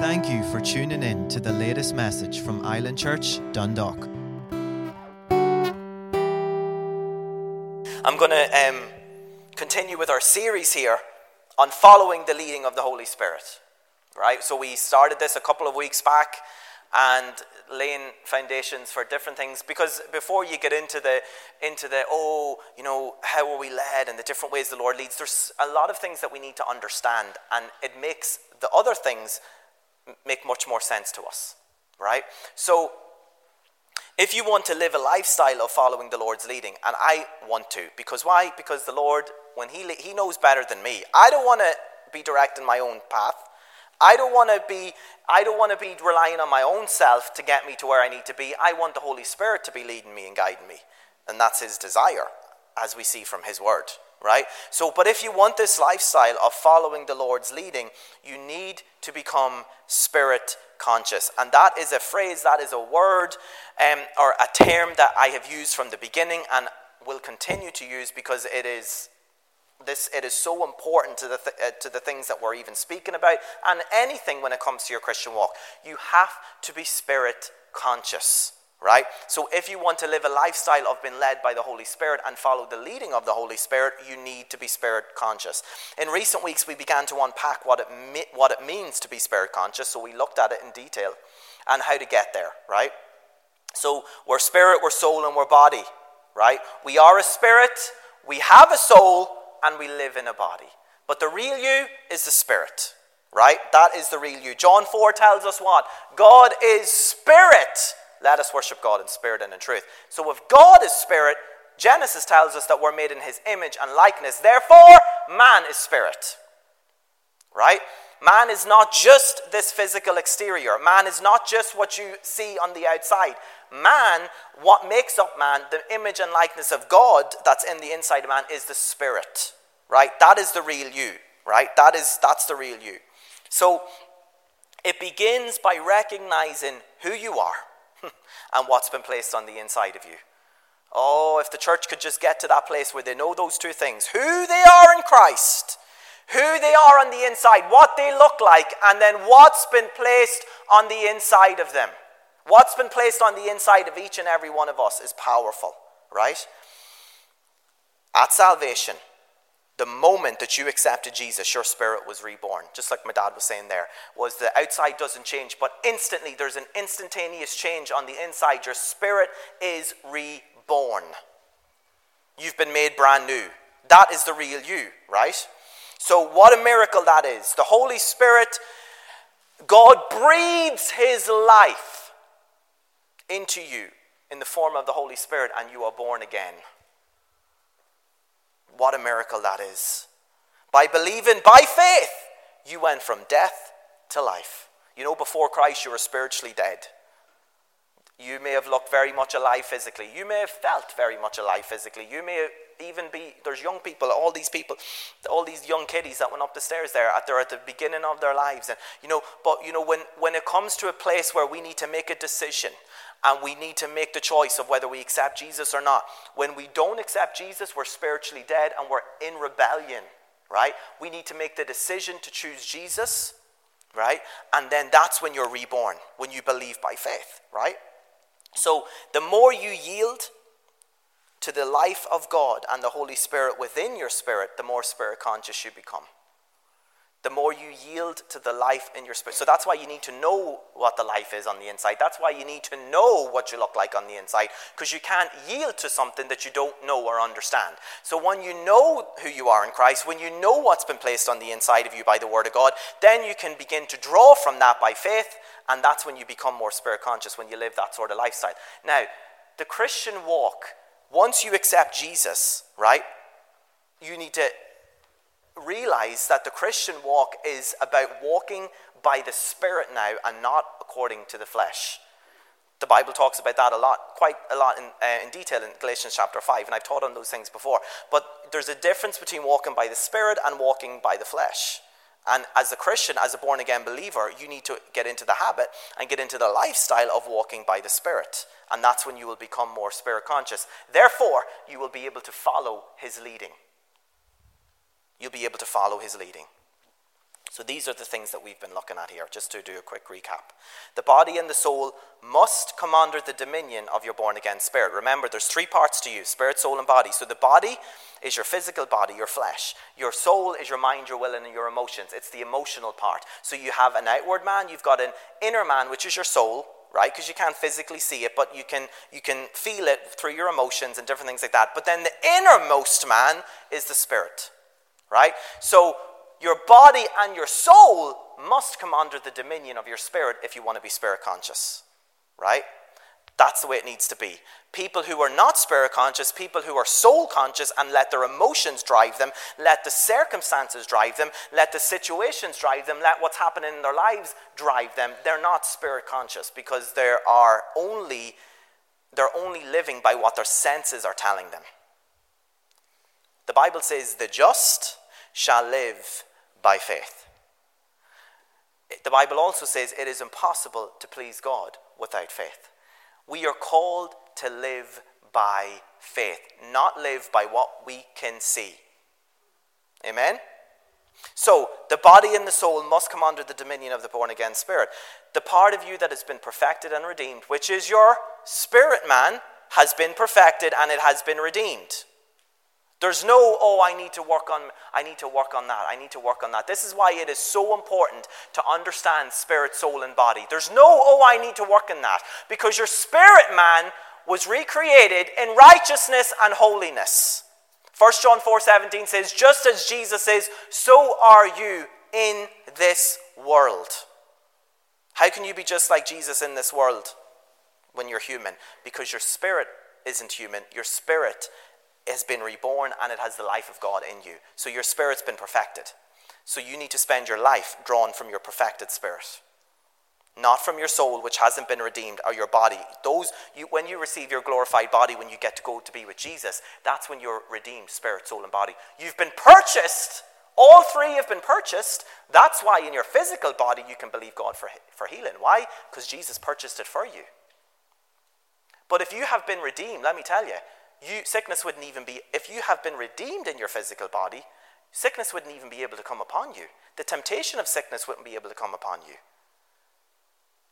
Thank you for tuning in to the latest message from Island Church, Dundalk. I'm going to um, continue with our series here on following the leading of the Holy Spirit. Right? So we started this a couple of weeks back and laying foundations for different things because before you get into the into the oh you know how are we led and the different ways the lord leads there's a lot of things that we need to understand and it makes the other things make much more sense to us right so if you want to live a lifestyle of following the lord's leading and i want to because why because the lord when he he knows better than me i don't want to be directing my own path I don't want to be I don't want to be relying on my own self to get me to where I need to be. I want the Holy Spirit to be leading me and guiding me. And that's his desire as we see from his word, right? So but if you want this lifestyle of following the Lord's leading, you need to become spirit conscious. And that is a phrase, that is a word um, or a term that I have used from the beginning and will continue to use because it is this, it is so important to the, th- uh, to the things that we're even speaking about and anything when it comes to your Christian walk. You have to be spirit conscious, right? So if you want to live a lifestyle of being led by the Holy Spirit and follow the leading of the Holy Spirit, you need to be spirit conscious. In recent weeks, we began to unpack what it, me- what it means to be spirit conscious, so we looked at it in detail and how to get there, right? So we're spirit, we're soul, and we're body, right? We are a spirit, we have a soul, and we live in a body. But the real you is the spirit, right? That is the real you. John 4 tells us what? God is spirit. Let us worship God in spirit and in truth. So if God is spirit, Genesis tells us that we're made in his image and likeness. Therefore, man is spirit. Right? Man is not just this physical exterior. Man is not just what you see on the outside. Man, what makes up man, the image and likeness of God that's in the inside of man is the spirit. Right? That is the real you. Right? That is that's the real you. So it begins by recognizing who you are and what's been placed on the inside of you. Oh, if the church could just get to that place where they know those two things who they are in Christ who they are on the inside, what they look like, and then what's been placed on the inside of them. What's been placed on the inside of each and every one of us is powerful, right? At salvation, the moment that you accepted Jesus, your spirit was reborn. Just like my dad was saying there, was the outside doesn't change, but instantly there's an instantaneous change on the inside. Your spirit is reborn. You've been made brand new. That is the real you, right? So, what a miracle that is. The Holy Spirit, God breathes His life into you in the form of the Holy Spirit, and you are born again. What a miracle that is. By believing, by faith, you went from death to life. You know, before Christ, you were spiritually dead. You may have looked very much alive physically. You may have felt very much alive physically. You may even be, there's young people, all these people, all these young kiddies that went up the stairs there, at, they're at the beginning of their lives. And, you know, but, you know, when, when it comes to a place where we need to make a decision and we need to make the choice of whether we accept Jesus or not, when we don't accept Jesus, we're spiritually dead and we're in rebellion, right? We need to make the decision to choose Jesus, right? And then that's when you're reborn, when you believe by faith, right? So the more you yield to the life of God and the Holy Spirit within your spirit, the more spirit conscious you become. The more you yield to the life in your spirit. So that's why you need to know what the life is on the inside. That's why you need to know what you look like on the inside, because you can't yield to something that you don't know or understand. So when you know who you are in Christ, when you know what's been placed on the inside of you by the Word of God, then you can begin to draw from that by faith and that's when you become more spirit conscious, when you live that sort of lifestyle. Now, the Christian walk, once you accept Jesus, right, you need to realize that the Christian walk is about walking by the Spirit now and not according to the flesh. The Bible talks about that a lot, quite a lot in, uh, in detail in Galatians chapter 5, and I've taught on those things before. But there's a difference between walking by the Spirit and walking by the flesh. And as a Christian, as a born again believer, you need to get into the habit and get into the lifestyle of walking by the Spirit. And that's when you will become more spirit conscious. Therefore, you will be able to follow His leading. You'll be able to follow His leading. So these are the things that we've been looking at here, just to do a quick recap. The body and the soul must come under the dominion of your born again spirit. Remember, there's three parts to you spirit, soul, and body. So the body is your physical body, your flesh. Your soul is your mind, your will, and your emotions. It's the emotional part. So you have an outward man, you've got an inner man, which is your soul, right? Because you can't physically see it, but you can you can feel it through your emotions and different things like that. But then the innermost man is the spirit, right? So your body and your soul must come under the dominion of your spirit if you want to be spirit conscious, right? That's the way it needs to be. People who are not spirit conscious, people who are soul conscious and let their emotions drive them, let the circumstances drive them, let the situations drive them, let what's happening in their lives drive them, they're not spirit conscious because they are only they're only living by what their senses are telling them. The Bible says the just shall live by faith. The Bible also says it is impossible to please God without faith. We are called to live by faith, not live by what we can see. Amen? So, the body and the soul must come under the dominion of the born again spirit. The part of you that has been perfected and redeemed, which is your spirit man, has been perfected and it has been redeemed. There's no, oh, I need to work on, I need to work on that, I need to work on that. This is why it is so important to understand spirit, soul, and body. There's no, oh, I need to work on that. Because your spirit man was recreated in righteousness and holiness. 1 John 4 17 says, just as Jesus is, so are you in this world. How can you be just like Jesus in this world when you're human? Because your spirit isn't human. Your spirit has been reborn and it has the life of God in you. So your spirit's been perfected. So you need to spend your life drawn from your perfected spirit. Not from your soul, which hasn't been redeemed, or your body. Those, you, when you receive your glorified body, when you get to go to be with Jesus, that's when you're redeemed, spirit, soul, and body. You've been purchased. All three have been purchased. That's why in your physical body you can believe God for, for healing. Why? Because Jesus purchased it for you. But if you have been redeemed, let me tell you, you, sickness wouldn't even be, if you have been redeemed in your physical body, sickness wouldn't even be able to come upon you. The temptation of sickness wouldn't be able to come upon you.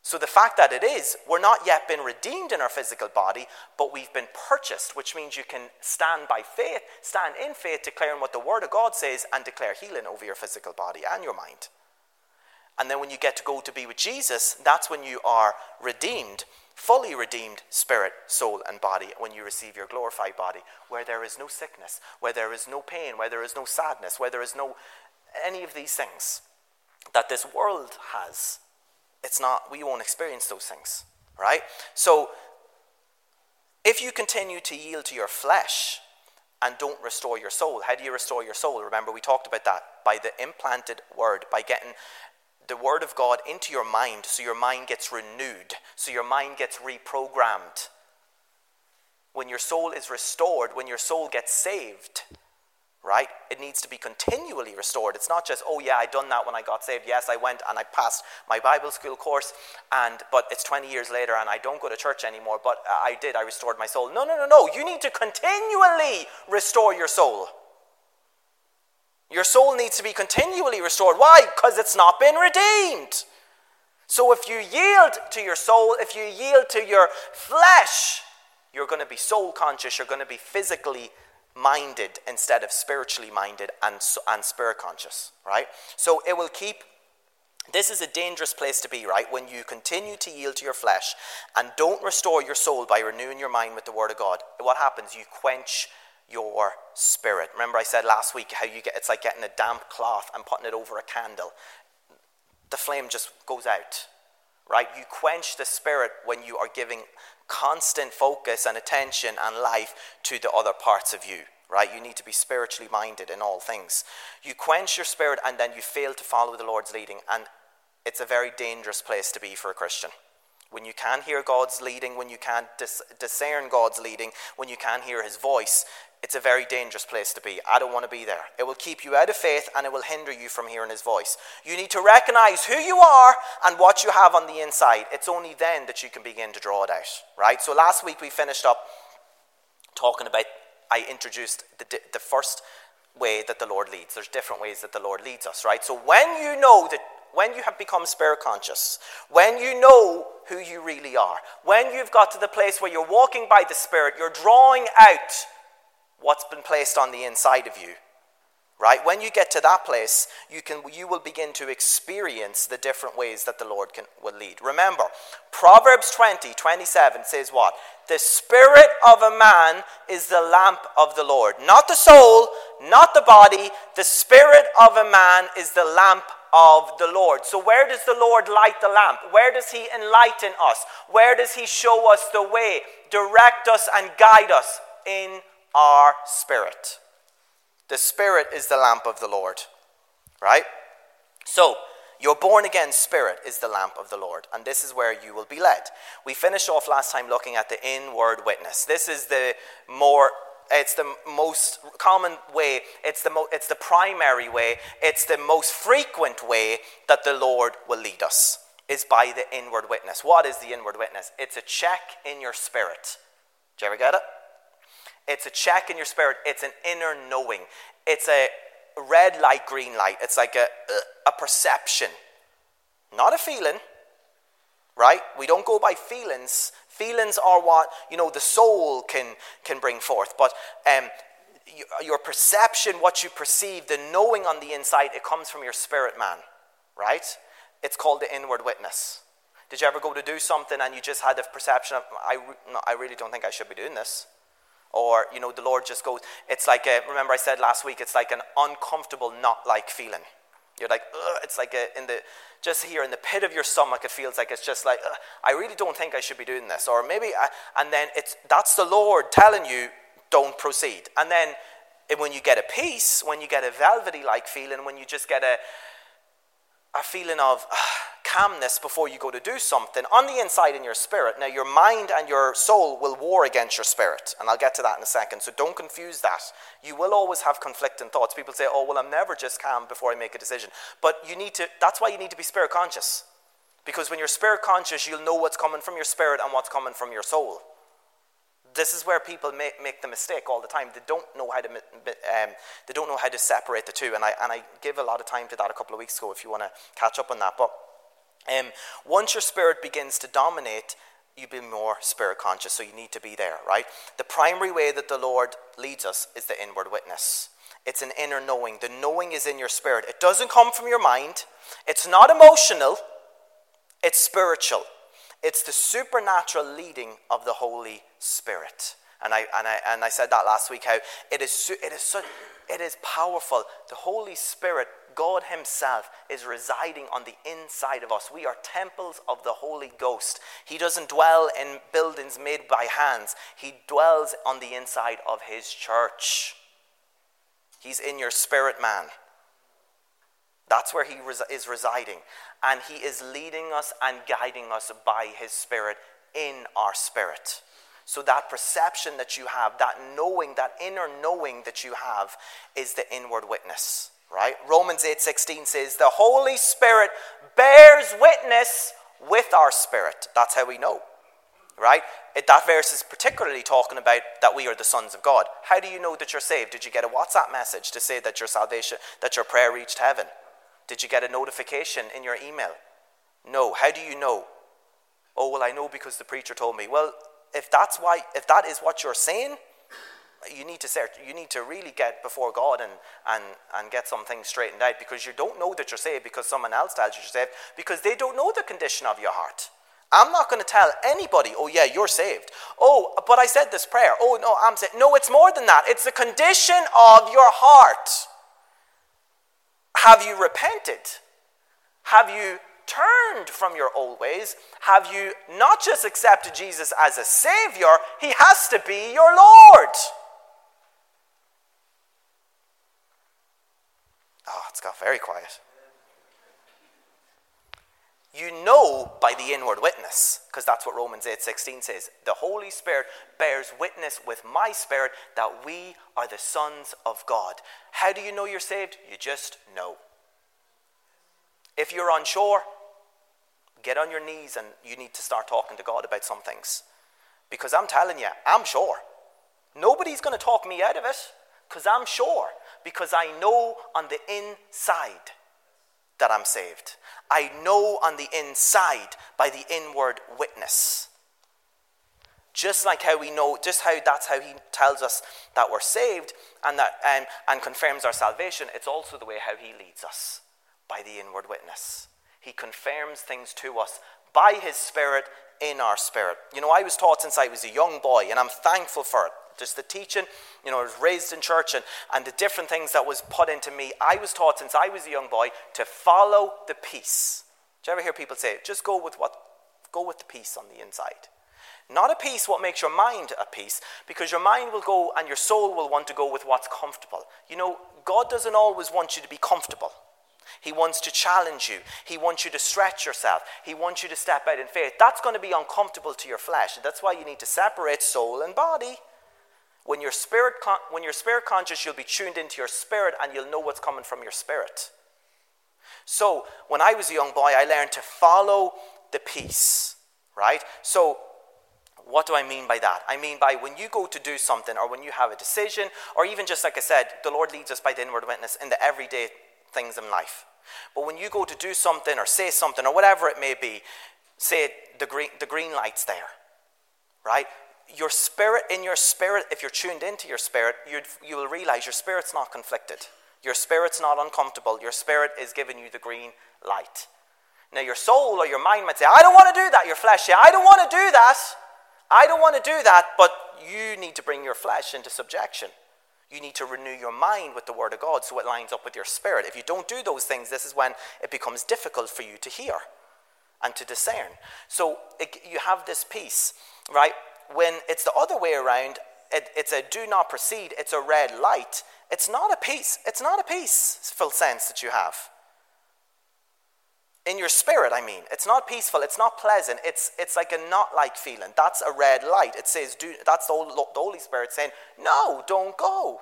So the fact that it is, we're not yet been redeemed in our physical body, but we've been purchased, which means you can stand by faith, stand in faith, declaring what the Word of God says, and declare healing over your physical body and your mind. And then when you get to go to be with Jesus, that's when you are redeemed fully redeemed spirit, soul, and body when you receive your glorified body, where there is no sickness, where there is no pain, where there is no sadness, where there is no any of these things that this world has. It's not, we won't experience those things, right? So, if you continue to yield to your flesh and don't restore your soul, how do you restore your soul? Remember, we talked about that by the implanted word, by getting the Word of God into your mind so your mind gets renewed, so your mind gets reprogrammed. When your soul is restored, when your soul gets saved, right? It needs to be continually restored. It's not just, oh yeah, I done that when I got saved. Yes, I went and I passed my Bible school course, and but it's 20 years later and I don't go to church anymore. But uh, I did. I restored my soul. No, no, no, no. You need to continually restore your soul. Your soul needs to be continually restored. Why? Because it's not been redeemed. So if you yield to your soul, if you yield to your flesh, you're going to be soul conscious, you're going to be physically minded instead of spiritually minded and, and spirit conscious, right? So it will keep. This is a dangerous place to be, right? When you continue to yield to your flesh and don't restore your soul by renewing your mind with the Word of God, what happens? You quench your spirit. Remember, I said last week how you get it's like getting a damp cloth and putting it over a candle. The flame just goes out, right? You quench the spirit when you are giving constant focus and attention and life to the other parts of you, right? You need to be spiritually minded in all things. You quench your spirit and then you fail to follow the Lord's leading, and it's a very dangerous place to be for a Christian when you can't hear God's leading, when you can dis- discern God's leading, when you can't hear His voice, it's a very dangerous place to be. I don't want to be there. It will keep you out of faith and it will hinder you from hearing His voice. You need to recognize who you are and what you have on the inside. It's only then that you can begin to draw it out, right? So last week we finished up talking about, I introduced the, the first way that the Lord leads. There's different ways that the Lord leads us, right? So when you know that when you have become spirit conscious, when you know who you really are, when you've got to the place where you're walking by the Spirit, you're drawing out what's been placed on the inside of you. Right? When you get to that place, you can you will begin to experience the different ways that the Lord can will lead. Remember, Proverbs 20, 27 says what? The spirit of a man is the lamp of the Lord. Not the soul, not the body. The spirit of a man is the lamp of the Lord. So, where does the Lord light the lamp? Where does He enlighten us? Where does He show us the way, direct us, and guide us? In our spirit. The spirit is the lamp of the Lord, right? So, your born again spirit is the lamp of the Lord, and this is where you will be led. We finished off last time looking at the inward witness. This is the more it's the most common way, it's the, mo- it's the primary way, it's the most frequent way that the Lord will lead us, is by the inward witness. What is the inward witness? It's a check in your spirit. Do you ever get it? It's a check in your spirit, it's an inner knowing. It's a red light, green light. It's like a, a perception, not a feeling, right? We don't go by feelings. Feelings are what you know the soul can can bring forth, but um, your perception, what you perceive, the knowing on the inside, it comes from your spirit, man, right? It's called the inward witness. Did you ever go to do something and you just had the perception of, I, no, I really don't think I should be doing this? Or, you know, the Lord just goes, it's like, a, remember I said last week, it's like an uncomfortable, not like feeling. You're like, Ugh, it's like a, in the, just here in the pit of your stomach, it feels like it's just like, I really don't think I should be doing this. Or maybe, I, and then it's, that's the Lord telling you, don't proceed. And then when you get a peace, when you get a velvety like feeling, when you just get a, a feeling of uh, calmness before you go to do something on the inside in your spirit. Now, your mind and your soul will war against your spirit, and I'll get to that in a second. So don't confuse that. You will always have conflicting thoughts. People say, "Oh, well, I'm never just calm before I make a decision." But you need to. That's why you need to be spirit conscious, because when you're spirit conscious, you'll know what's coming from your spirit and what's coming from your soul. This is where people make, make the mistake all the time. They don't know how to um, they don't know how to separate the two, and I and I give a lot of time to that a couple of weeks ago. If you want to catch up on that, but um, once your spirit begins to dominate, you be more spirit conscious, so you need to be there, right? The primary way that the Lord leads us is the inward witness. It's an inner knowing. The knowing is in your spirit. It doesn't come from your mind. It's not emotional. It's spiritual. It's the supernatural leading of the Holy Spirit. And I, and I, and I said that last week how it is, it, is so, it is powerful. The Holy Spirit, God Himself, is residing on the inside of us. We are temples of the Holy Ghost. He doesn't dwell in buildings made by hands, He dwells on the inside of His church. He's in your spirit, man. That's where He is residing and He is leading us and guiding us by His Spirit in our spirit. So that perception that you have, that knowing, that inner knowing that you have is the inward witness, right? Romans 8:16 says the Holy Spirit bears witness with our spirit. That's how we know. Right? It, that verse is particularly talking about that we are the sons of God. How do you know that you're saved? Did you get a WhatsApp message to say that your salvation, that your prayer reached heaven? Did you get a notification in your email? No. How do you know? Oh, well, I know because the preacher told me. Well, if that's why, if that is what you're saying, you need to search, you need to really get before God and, and, and get some things straightened out because you don't know that you're saved because someone else tells you you're saved because they don't know the condition of your heart. I'm not going to tell anybody, oh, yeah, you're saved. Oh, but I said this prayer. Oh, no, I'm saved. No, it's more than that. It's the condition of your heart. Have you repented? Have you turned from your old ways? Have you not just accepted Jesus as a Savior, He has to be your Lord. Oh, it's got very quiet. You know by the inward witness, because that's what Romans 8:16 says. The Holy Spirit bears witness with my spirit that we are the sons of God. How do you know you're saved? You just know. If you're unsure, get on your knees and you need to start talking to God about some things. Because I'm telling you, I'm sure. Nobody's going to talk me out of it. Because I'm sure, because I know on the inside that I'm saved. I know on the inside by the inward witness. Just like how we know, just how that's how he tells us that we're saved and that and, and confirms our salvation, it's also the way how he leads us by the inward witness. He confirms things to us by his spirit in our spirit. You know, I was taught since I was a young boy, and I'm thankful for it. Just the teaching, you know, I was raised in church and, and the different things that was put into me. I was taught since I was a young boy to follow the peace. Do you ever hear people say, just go with what go with the peace on the inside? Not a peace what makes your mind a peace, because your mind will go and your soul will want to go with what's comfortable. You know, God doesn't always want you to be comfortable. He wants to challenge you. He wants you to stretch yourself. He wants you to step out in faith. That's going to be uncomfortable to your flesh. That's why you need to separate soul and body. When you're, spirit con- when you're spirit conscious, you'll be tuned into your spirit and you'll know what's coming from your spirit. So, when I was a young boy, I learned to follow the peace, right? So, what do I mean by that? I mean by when you go to do something or when you have a decision, or even just like I said, the Lord leads us by the inward witness in the everyday things in life. But when you go to do something or say something or whatever it may be, say the green, the green light's there, right? Your spirit, in your spirit, if you're tuned into your spirit, you will realize your spirit's not conflicted. Your spirit's not uncomfortable. Your spirit is giving you the green light. Now, your soul or your mind might say, I don't want to do that. Your flesh, say, I don't want to do that. I don't want to do that. But you need to bring your flesh into subjection. You need to renew your mind with the Word of God so it lines up with your spirit. If you don't do those things, this is when it becomes difficult for you to hear and to discern. So it, you have this peace, right? When it's the other way around, it, it's a do not proceed, it's a red light. It's not a peace. It's not a peaceful sense that you have in your spirit, I mean. It's not peaceful, it's not pleasant, it's, it's like a not like feeling. That's a red light. It says, do, that's the Holy Spirit saying, no, don't go.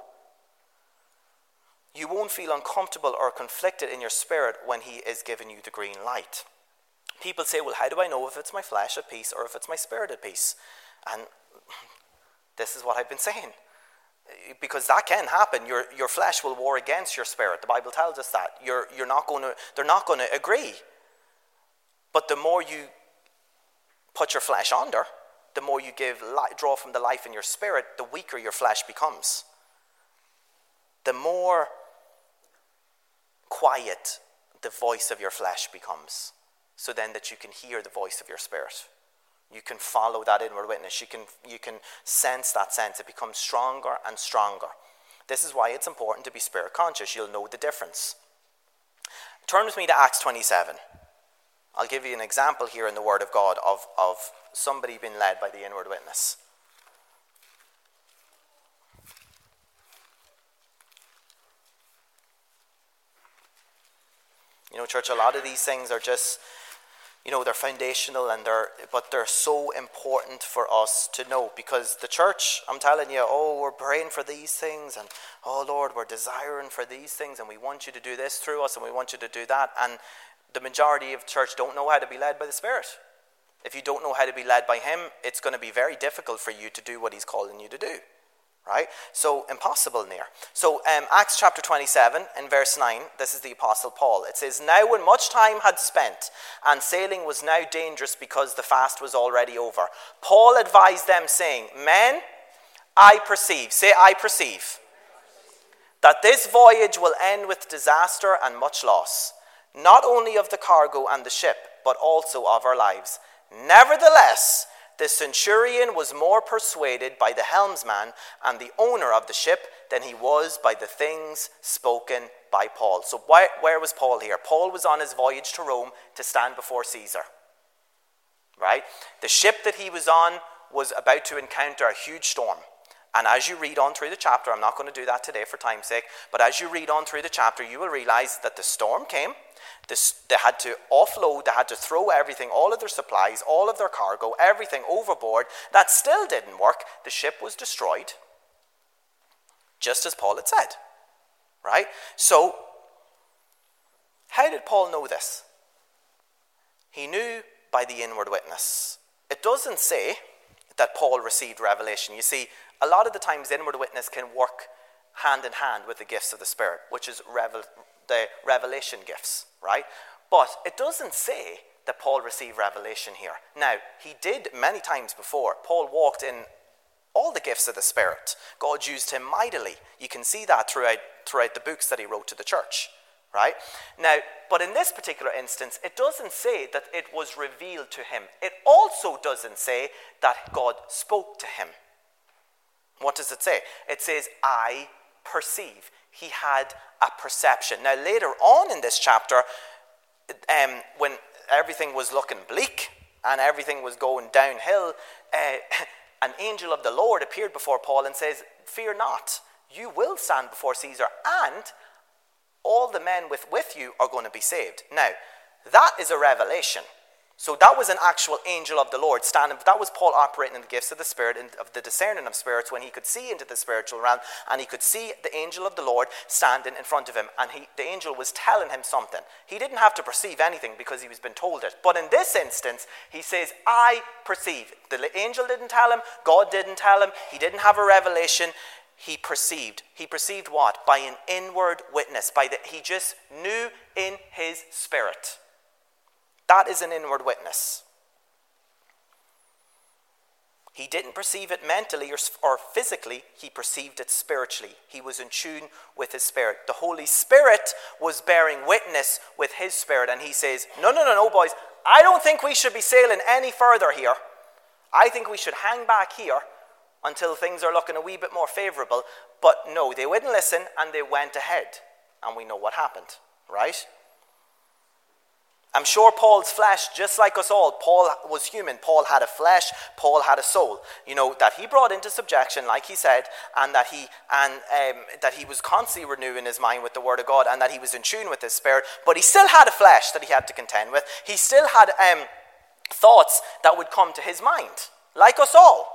You won't feel uncomfortable or conflicted in your spirit when He is giving you the green light. People say, well, how do I know if it's my flesh at peace or if it's my spirit at peace? And this is what I've been saying. Because that can happen. Your, your flesh will war against your spirit. The Bible tells us that. You're, you're not to, they're not going to agree. But the more you put your flesh under, the more you give draw from the life in your spirit, the weaker your flesh becomes. The more quiet the voice of your flesh becomes, so then that you can hear the voice of your spirit. You can follow that inward witness. You can, you can sense that sense. It becomes stronger and stronger. This is why it's important to be spirit conscious. You'll know the difference. Turn with me to Acts 27. I'll give you an example here in the Word of God of, of somebody being led by the inward witness. You know, church, a lot of these things are just, you know, they're foundational and they're, but they're so important for us to know because the church, I'm telling you, oh, we're praying for these things and, oh, Lord, we're desiring for these things and we want you to do this through us and we want you to do that. And the majority of church don't know how to be led by the Spirit. If you don't know how to be led by Him, it's going to be very difficult for you to do what He's calling you to do. Right? So, impossible near. So, um, Acts chapter 27 in verse 9, this is the Apostle Paul. It says, Now, when much time had spent, and sailing was now dangerous because the fast was already over, Paul advised them, saying, Men, I perceive, say, I perceive, that this voyage will end with disaster and much loss not only of the cargo and the ship, but also of our lives. Nevertheless, the centurion was more persuaded by the helmsman and the owner of the ship than he was by the things spoken by Paul. So, why, where was Paul here? Paul was on his voyage to Rome to stand before Caesar. Right? The ship that he was on was about to encounter a huge storm. And as you read on through the chapter, I'm not going to do that today for time's sake, but as you read on through the chapter, you will realize that the storm came. This, they had to offload, they had to throw everything, all of their supplies, all of their cargo, everything overboard. That still didn't work. The ship was destroyed, just as Paul had said. Right? So, how did Paul know this? He knew by the inward witness. It doesn't say that Paul received revelation. You see, a lot of the times inward witness can work hand in hand with the gifts of the Spirit, which is revel- the revelation gifts, right? But it doesn't say that Paul received revelation here. Now, he did many times before. Paul walked in all the gifts of the Spirit. God used him mightily. You can see that throughout, throughout the books that he wrote to the church, right? Now, but in this particular instance, it doesn't say that it was revealed to him. It also doesn't say that God spoke to him. What does it say? It says, I perceive. He had a perception. Now, later on in this chapter, um, when everything was looking bleak and everything was going downhill, uh, an angel of the Lord appeared before Paul and says, Fear not, you will stand before Caesar, and all the men with, with you are going to be saved. Now, that is a revelation. So that was an actual angel of the Lord standing. That was Paul operating in the gifts of the Spirit and of the discerning of spirits when he could see into the spiritual realm and he could see the angel of the Lord standing in front of him and he, the angel was telling him something. He didn't have to perceive anything because he was been told it. But in this instance, he says, I perceive. The angel didn't tell him, God didn't tell him, he didn't have a revelation. He perceived. He perceived what? By an inward witness. By the, he just knew in his spirit. That is an inward witness. He didn't perceive it mentally or, or, physically, he perceived it spiritually. He was in tune with his spirit. The Holy Spirit was bearing witness with his spirit, and he says, No, no, no, no, boys, I don't think we should be sailing any further here. I think we should hang back here until things are looking a wee bit more favorable. But no, they wouldn't listen and they went ahead. And we know what happened, right? I'm sure Paul's flesh, just like us all, Paul was human. Paul had a flesh, Paul had a soul, you know, that he brought into subjection, like he said, and that he, and, um, that he was constantly renewing his mind with the Word of God, and that he was in tune with his spirit, but he still had a flesh that he had to contend with. He still had um, thoughts that would come to his mind, like us all.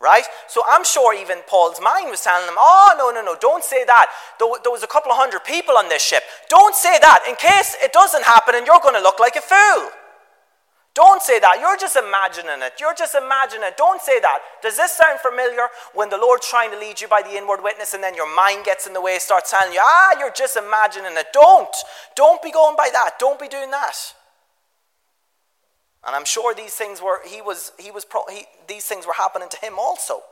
Right? So I'm sure even Paul's mind was telling him, oh, no, no, no, don't say that. There, there was a couple of hundred people on this ship. Don't say that in case it doesn't happen and you're going to look like a fool. Don't say that. You're just imagining it. You're just imagining it. Don't say that. Does this sound familiar when the Lord's trying to lead you by the inward witness and then your mind gets in the way, starts telling you, ah, you're just imagining it? Don't. Don't be going by that. Don't be doing that. And I'm sure these things were, he was, he was pro, he, these things were happening to him also.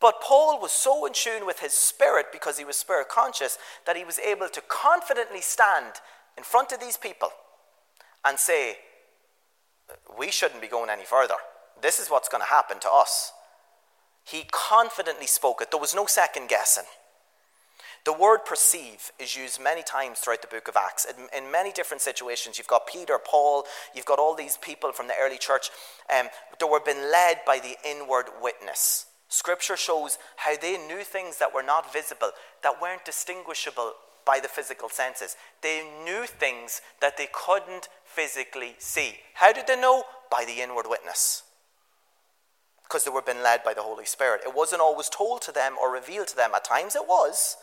But Paul was so in tune with his spirit because he was spirit conscious that he was able to confidently stand in front of these people and say, We shouldn't be going any further. This is what's going to happen to us. He confidently spoke it, there was no second guessing. The word perceive is used many times throughout the book of Acts. In, in, many different situations, you've got Peter, Paul, you've got all these people from the early church um, that were being led by the inward witness. Scripture shows how they knew things that were not visible, that weren't distinguishable by the physical senses. They knew things that they couldn't physically see. How did they know? By the inward witness. Because they were being led by the Holy Spirit. It wasn't always told to them or revealed to them. At times it was,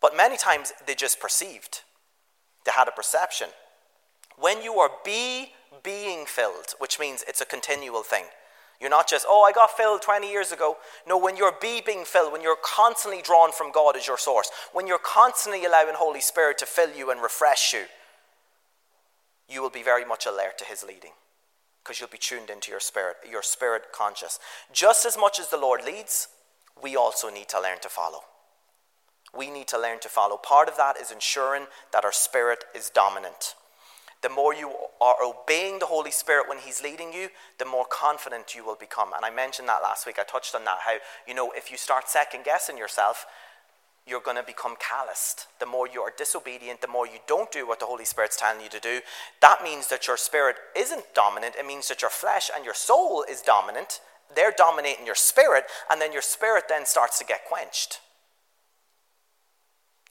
but many times they just perceived, they had a perception. When you are be being filled, which means it's a continual thing. You're not just, oh, I got filled 20 years ago. No, when you're be being filled, when you're constantly drawn from God as your source, when you're constantly allowing Holy Spirit to fill you and refresh you, you will be very much alert to His leading because you'll be tuned into your spirit, your spirit conscious. Just as much as the Lord leads, we also need to learn to follow we need to learn to follow. Part of that is ensuring that our spirit is dominant. The more you are obeying the Holy Spirit when He's leading you, the more confident you will become. And I mentioned that last week. I touched on that. How, you know, if you start second guessing yourself, you're going to become calloused. The more you are disobedient, the more you don't do what the Holy Spirit's telling you to do, that means that your spirit isn't dominant. It means that your flesh and your soul is dominant. They're dominating your spirit, and then your spirit then starts to get quenched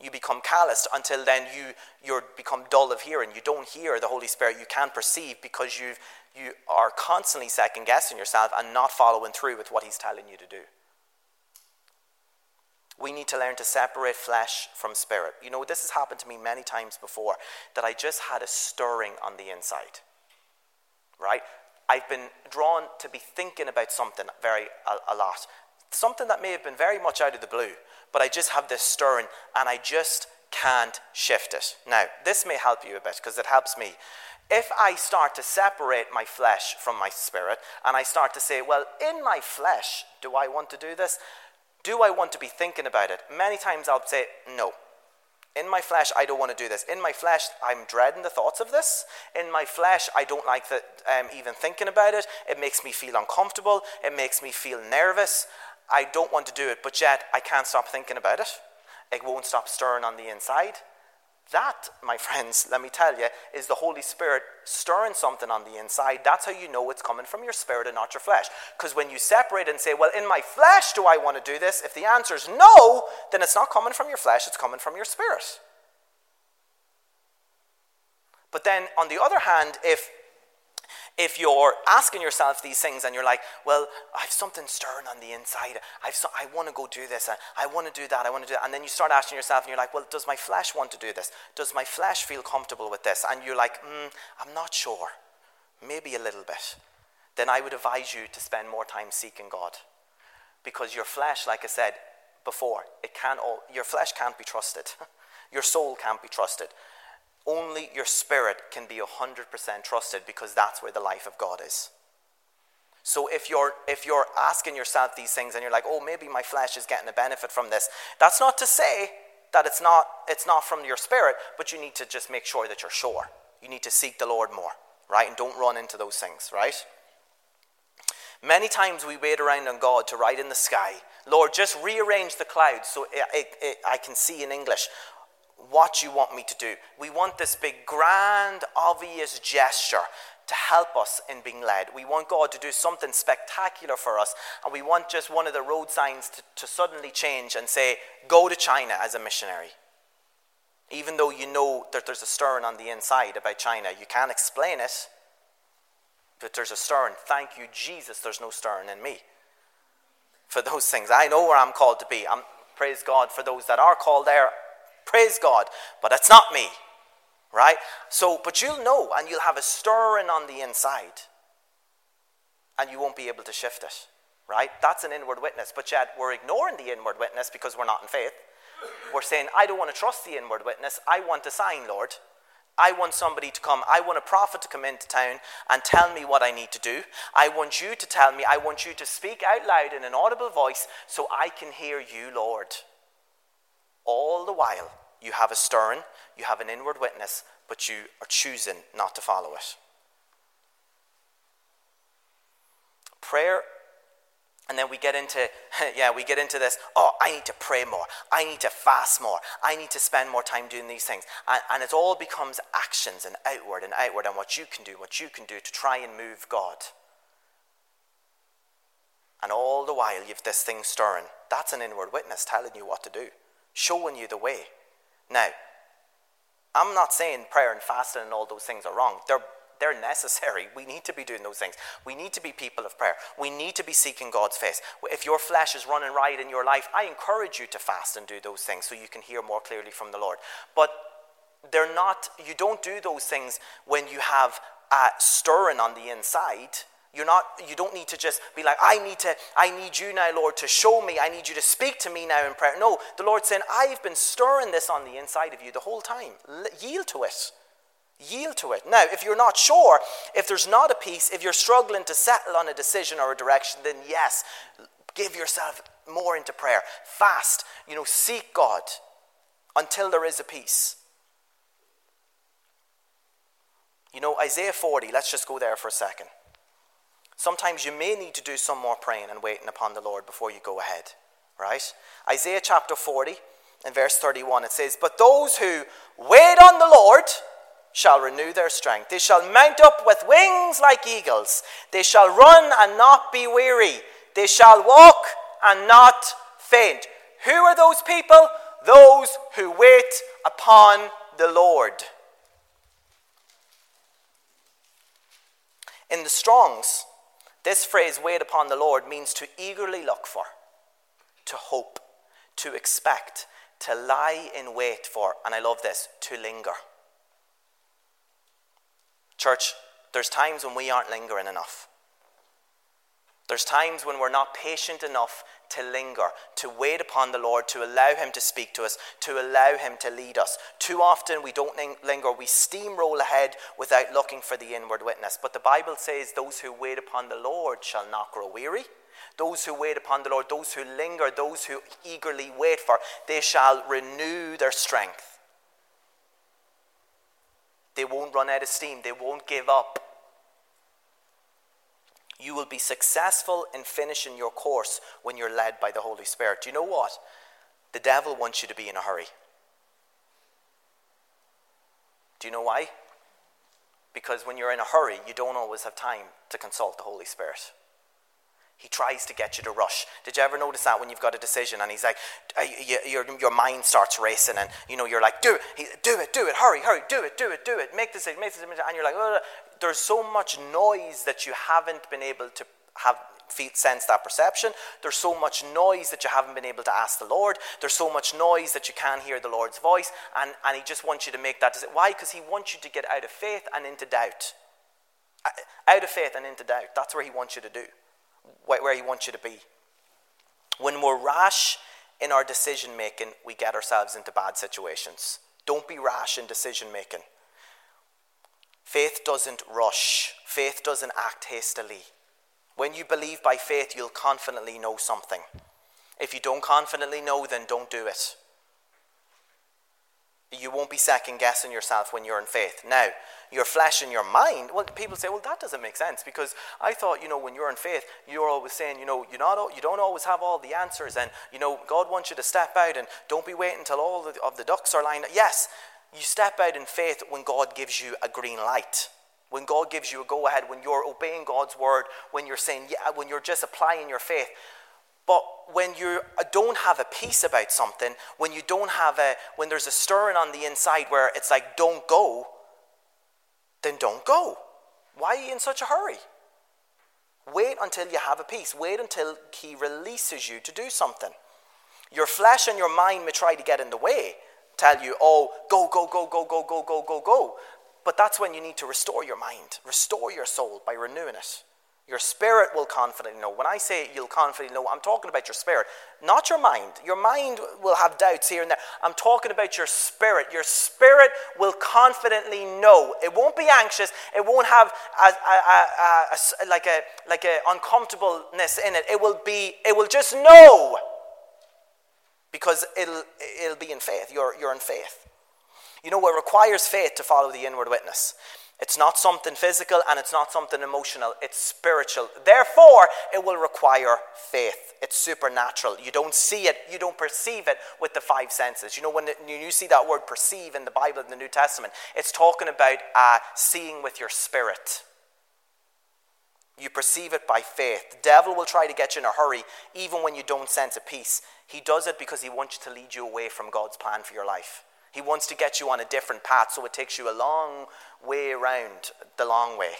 you become calloused until then you you become dull of hearing. You don't hear the holy spirit. You can't perceive because you you are constantly second guessing yourself and not following through with what he's telling you to do. We need to learn to separate flesh from spirit. You know this has happened to me many times before that i just had a stirring on the inside right? I've been drawn to be thinking about something very a, a lot. Something that may have been very much out of the blue but I just have this stirring and I just can't shift it. Now, this may help you a bit because it helps me. If I start to separate my flesh from my spirit and I start to say, well, in my flesh, do I want to do this? Do I want to be thinking about it? Many times I'll say, no. In my flesh, I don't want to do this. In my flesh, I'm dreading the thoughts of this. In my flesh, I don't like the, um, even thinking about it. It makes me feel uncomfortable. It makes me feel nervous. I don't want to do it, but yet I can't stop thinking about it. It won't stop stirring on the inside. That, my friends, let me tell you, is the Holy Spirit stirring something on the inside. That's how you know it's coming from your spirit and not your flesh. Because when you separate and say, well, in my flesh do I want to do this? If the answer is no, then it's not coming from your flesh, it's coming from your spirit. But then, on the other hand, if if you're asking yourself these things and you're like, well, I have something stirring on the inside. I've so, I want to go do this. I, I want to do that. I want to do that. And then you start asking yourself and you're like, well, does my flesh want to do this? Does my flesh feel comfortable with this? And you're like, mm, I'm not sure. Maybe a little bit. Then I would advise you to spend more time seeking God. Because your flesh, like I said before, it can't all, your flesh can't be trusted. your soul can't be trusted only your spirit can be 100% trusted because that's where the life of God is. So if you're if you're asking yourself these things and you're like, "Oh, maybe my flesh is getting a benefit from this." That's not to say that it's not it's not from your spirit, but you need to just make sure that you're sure. You need to seek the Lord more, right? And don't run into those things, right? Many times we wait around on God to write in the sky, Lord, just rearrange the clouds so it, it, it, I can see in English what you want me to do. We want this big, grand, obvious gesture to help us in being led. We want God to do something spectacular for us, and we want just one of the road signs to, to suddenly change and say, Go to China as a missionary. Even though you know that there's a stirring on the inside about China, you can't explain it, but there's a stirring. Thank you, Jesus, there's no stirring in me. For those things, I know where I'm called to be. I'm, praise God for those that are called there. Praise God. But that's not me. Right? So, but you'll know and you'll have a stirring on the inside. And you won't be able to shift it. Right? That's an inward witness. But yet we're ignoring the inward witness because we're not in faith. We're saying, I don't want to trust the inward witness. I want a sign, Lord. I want somebody to come. I want a prophet to come into town and tell me what I need to do. I want you to tell me. I want you to speak out loud in an audible voice so I can hear you, Lord. All the while, you have a stirring, you have an inward witness, but you are choosing not to follow it. Prayer, and then we get into, yeah, we get into this, oh, I need to pray more. I need to fast more. I need to spend more time doing these things. And, and it all becomes actions and outward and outward and what you can do, what you can do to try and move God. And all the while, you've this thing stirring. That's an inward witness telling you what to do, showing you the way. Now, I'm not saying prayer and fasting and all those things are wrong. They're, they're necessary. We need to be doing those things. We need to be people of prayer. We need to be seeking God's face. If your flesh is running riot in your life, I encourage you to fast and do those things so you can hear more clearly from the Lord. But they're not, you don't do those things when you have a stirring on the inside you're not, you don't need to just be like, I need to, I need you now, Lord, to show me. I need you to speak to me now in prayer. No, the Lord's saying, I've been stirring this on the inside of you the whole time. yield to it. Yield to it. Now, if you're not sure, if there's not a peace, if you're struggling to settle on a decision or a direction, then yes, give yourself more into prayer. Fast, you know, seek God until there is a peace. You know, Isaiah 40, let's just go there for a second. Sometimes you may need to do some more praying and waiting upon the Lord before you go ahead, right? Isaiah chapter 40 and verse 31, it says, But those who wait on the Lord shall renew their strength. They shall mount up with wings like eagles. They shall run and not be weary. They shall walk and not faint. Who are those people? Those who wait upon the Lord. In the Strongs, this phrase, wait upon the Lord, means to eagerly look for, to hope, to expect, to lie in wait for, and I love this, to linger. Church, there's times when we aren't lingering enough. There's times when we're not patient enough to linger, to wait upon the Lord, to allow Him to speak to us, to allow Him to lead us. Too often we don't linger, we steamroll ahead without looking for the inward witness. But the Bible says, Those who wait upon the Lord shall not grow weary. Those who wait upon the Lord, those who linger, those who eagerly wait for, they shall renew their strength. They won't run out of steam, they won't give up. You will be successful in finishing your course when you're led by the Holy Spirit. Do you know what? The devil wants you to be in a hurry. Do you know why? Because when you're in a hurry, you don't always have time to consult the Holy Spirit. He tries to get you to rush. Did you ever notice that when you've got a decision and he's like, uh, your, your mind starts racing and you know you're like, do it, do it, do it, hurry, hurry, do it, do it, do it, make this, make this, and you're like, there's so much noise that you haven't been able to have feel, sense that perception. There's so much noise that you haven't been able to ask the Lord. There's so much noise that you can't hear the Lord's voice, and, and He just wants you to make that decision. Why? Because He wants you to get out of faith and into doubt. Uh, out of faith and into doubt. That's where He wants you to do where He wants you to be. When we're rash in our decision making, we get ourselves into bad situations. Don't be rash in decision making. Faith doesn't rush, faith doesn't act hastily. When you believe by faith, you'll confidently know something. If you don't confidently know, then don't do it. You won't be second guessing yourself when you're in faith. Now, your flesh and your mind, well, people say, well, that doesn't make sense because I thought, you know, when you're in faith, you're always saying, you know, you're not, you don't always have all the answers and, you know, God wants you to step out and don't be waiting until all of the ducks are lined up. Yes, you step out in faith when God gives you a green light. When God gives you a go ahead, when you're obeying God's word, when you're saying, yeah, when you're just applying your faith. But when you don't have a peace about something, when you don't have a, when there's a stirring on the inside where it's like, don't go, then don't go. Why are you in such a hurry? Wait until you have a peace. Wait until He releases you to do something. Your flesh and your mind may try to get in the way, tell you, oh, go, go, go, go, go, go, go, go, go. But that's when you need to restore your mind, restore your soul by renewing it. Your spirit will confidently know. When I say you'll confidently know, I'm talking about your spirit, not your mind. Your mind will have doubts here and there. I'm talking about your spirit. Your spirit will confidently know. It won't be anxious. It won't have a, a, a, like a like a uncomfortableness in it. It will be. It will just know because it'll it'll be in faith. You're you're in faith. You know, it requires faith to follow the inward witness. It's not something physical and it's not something emotional, it's spiritual. Therefore, it will require faith. It's supernatural. You don't see it, you don't perceive it with the five senses. You know, when you see that word perceive in the Bible, in the New Testament, it's talking about uh, seeing with your spirit. You perceive it by faith. The devil will try to get you in a hurry, even when you don't sense a peace. He does it because he wants to lead you away from God's plan for your life. He wants to get you on a different path, so it takes you a long way around the long way.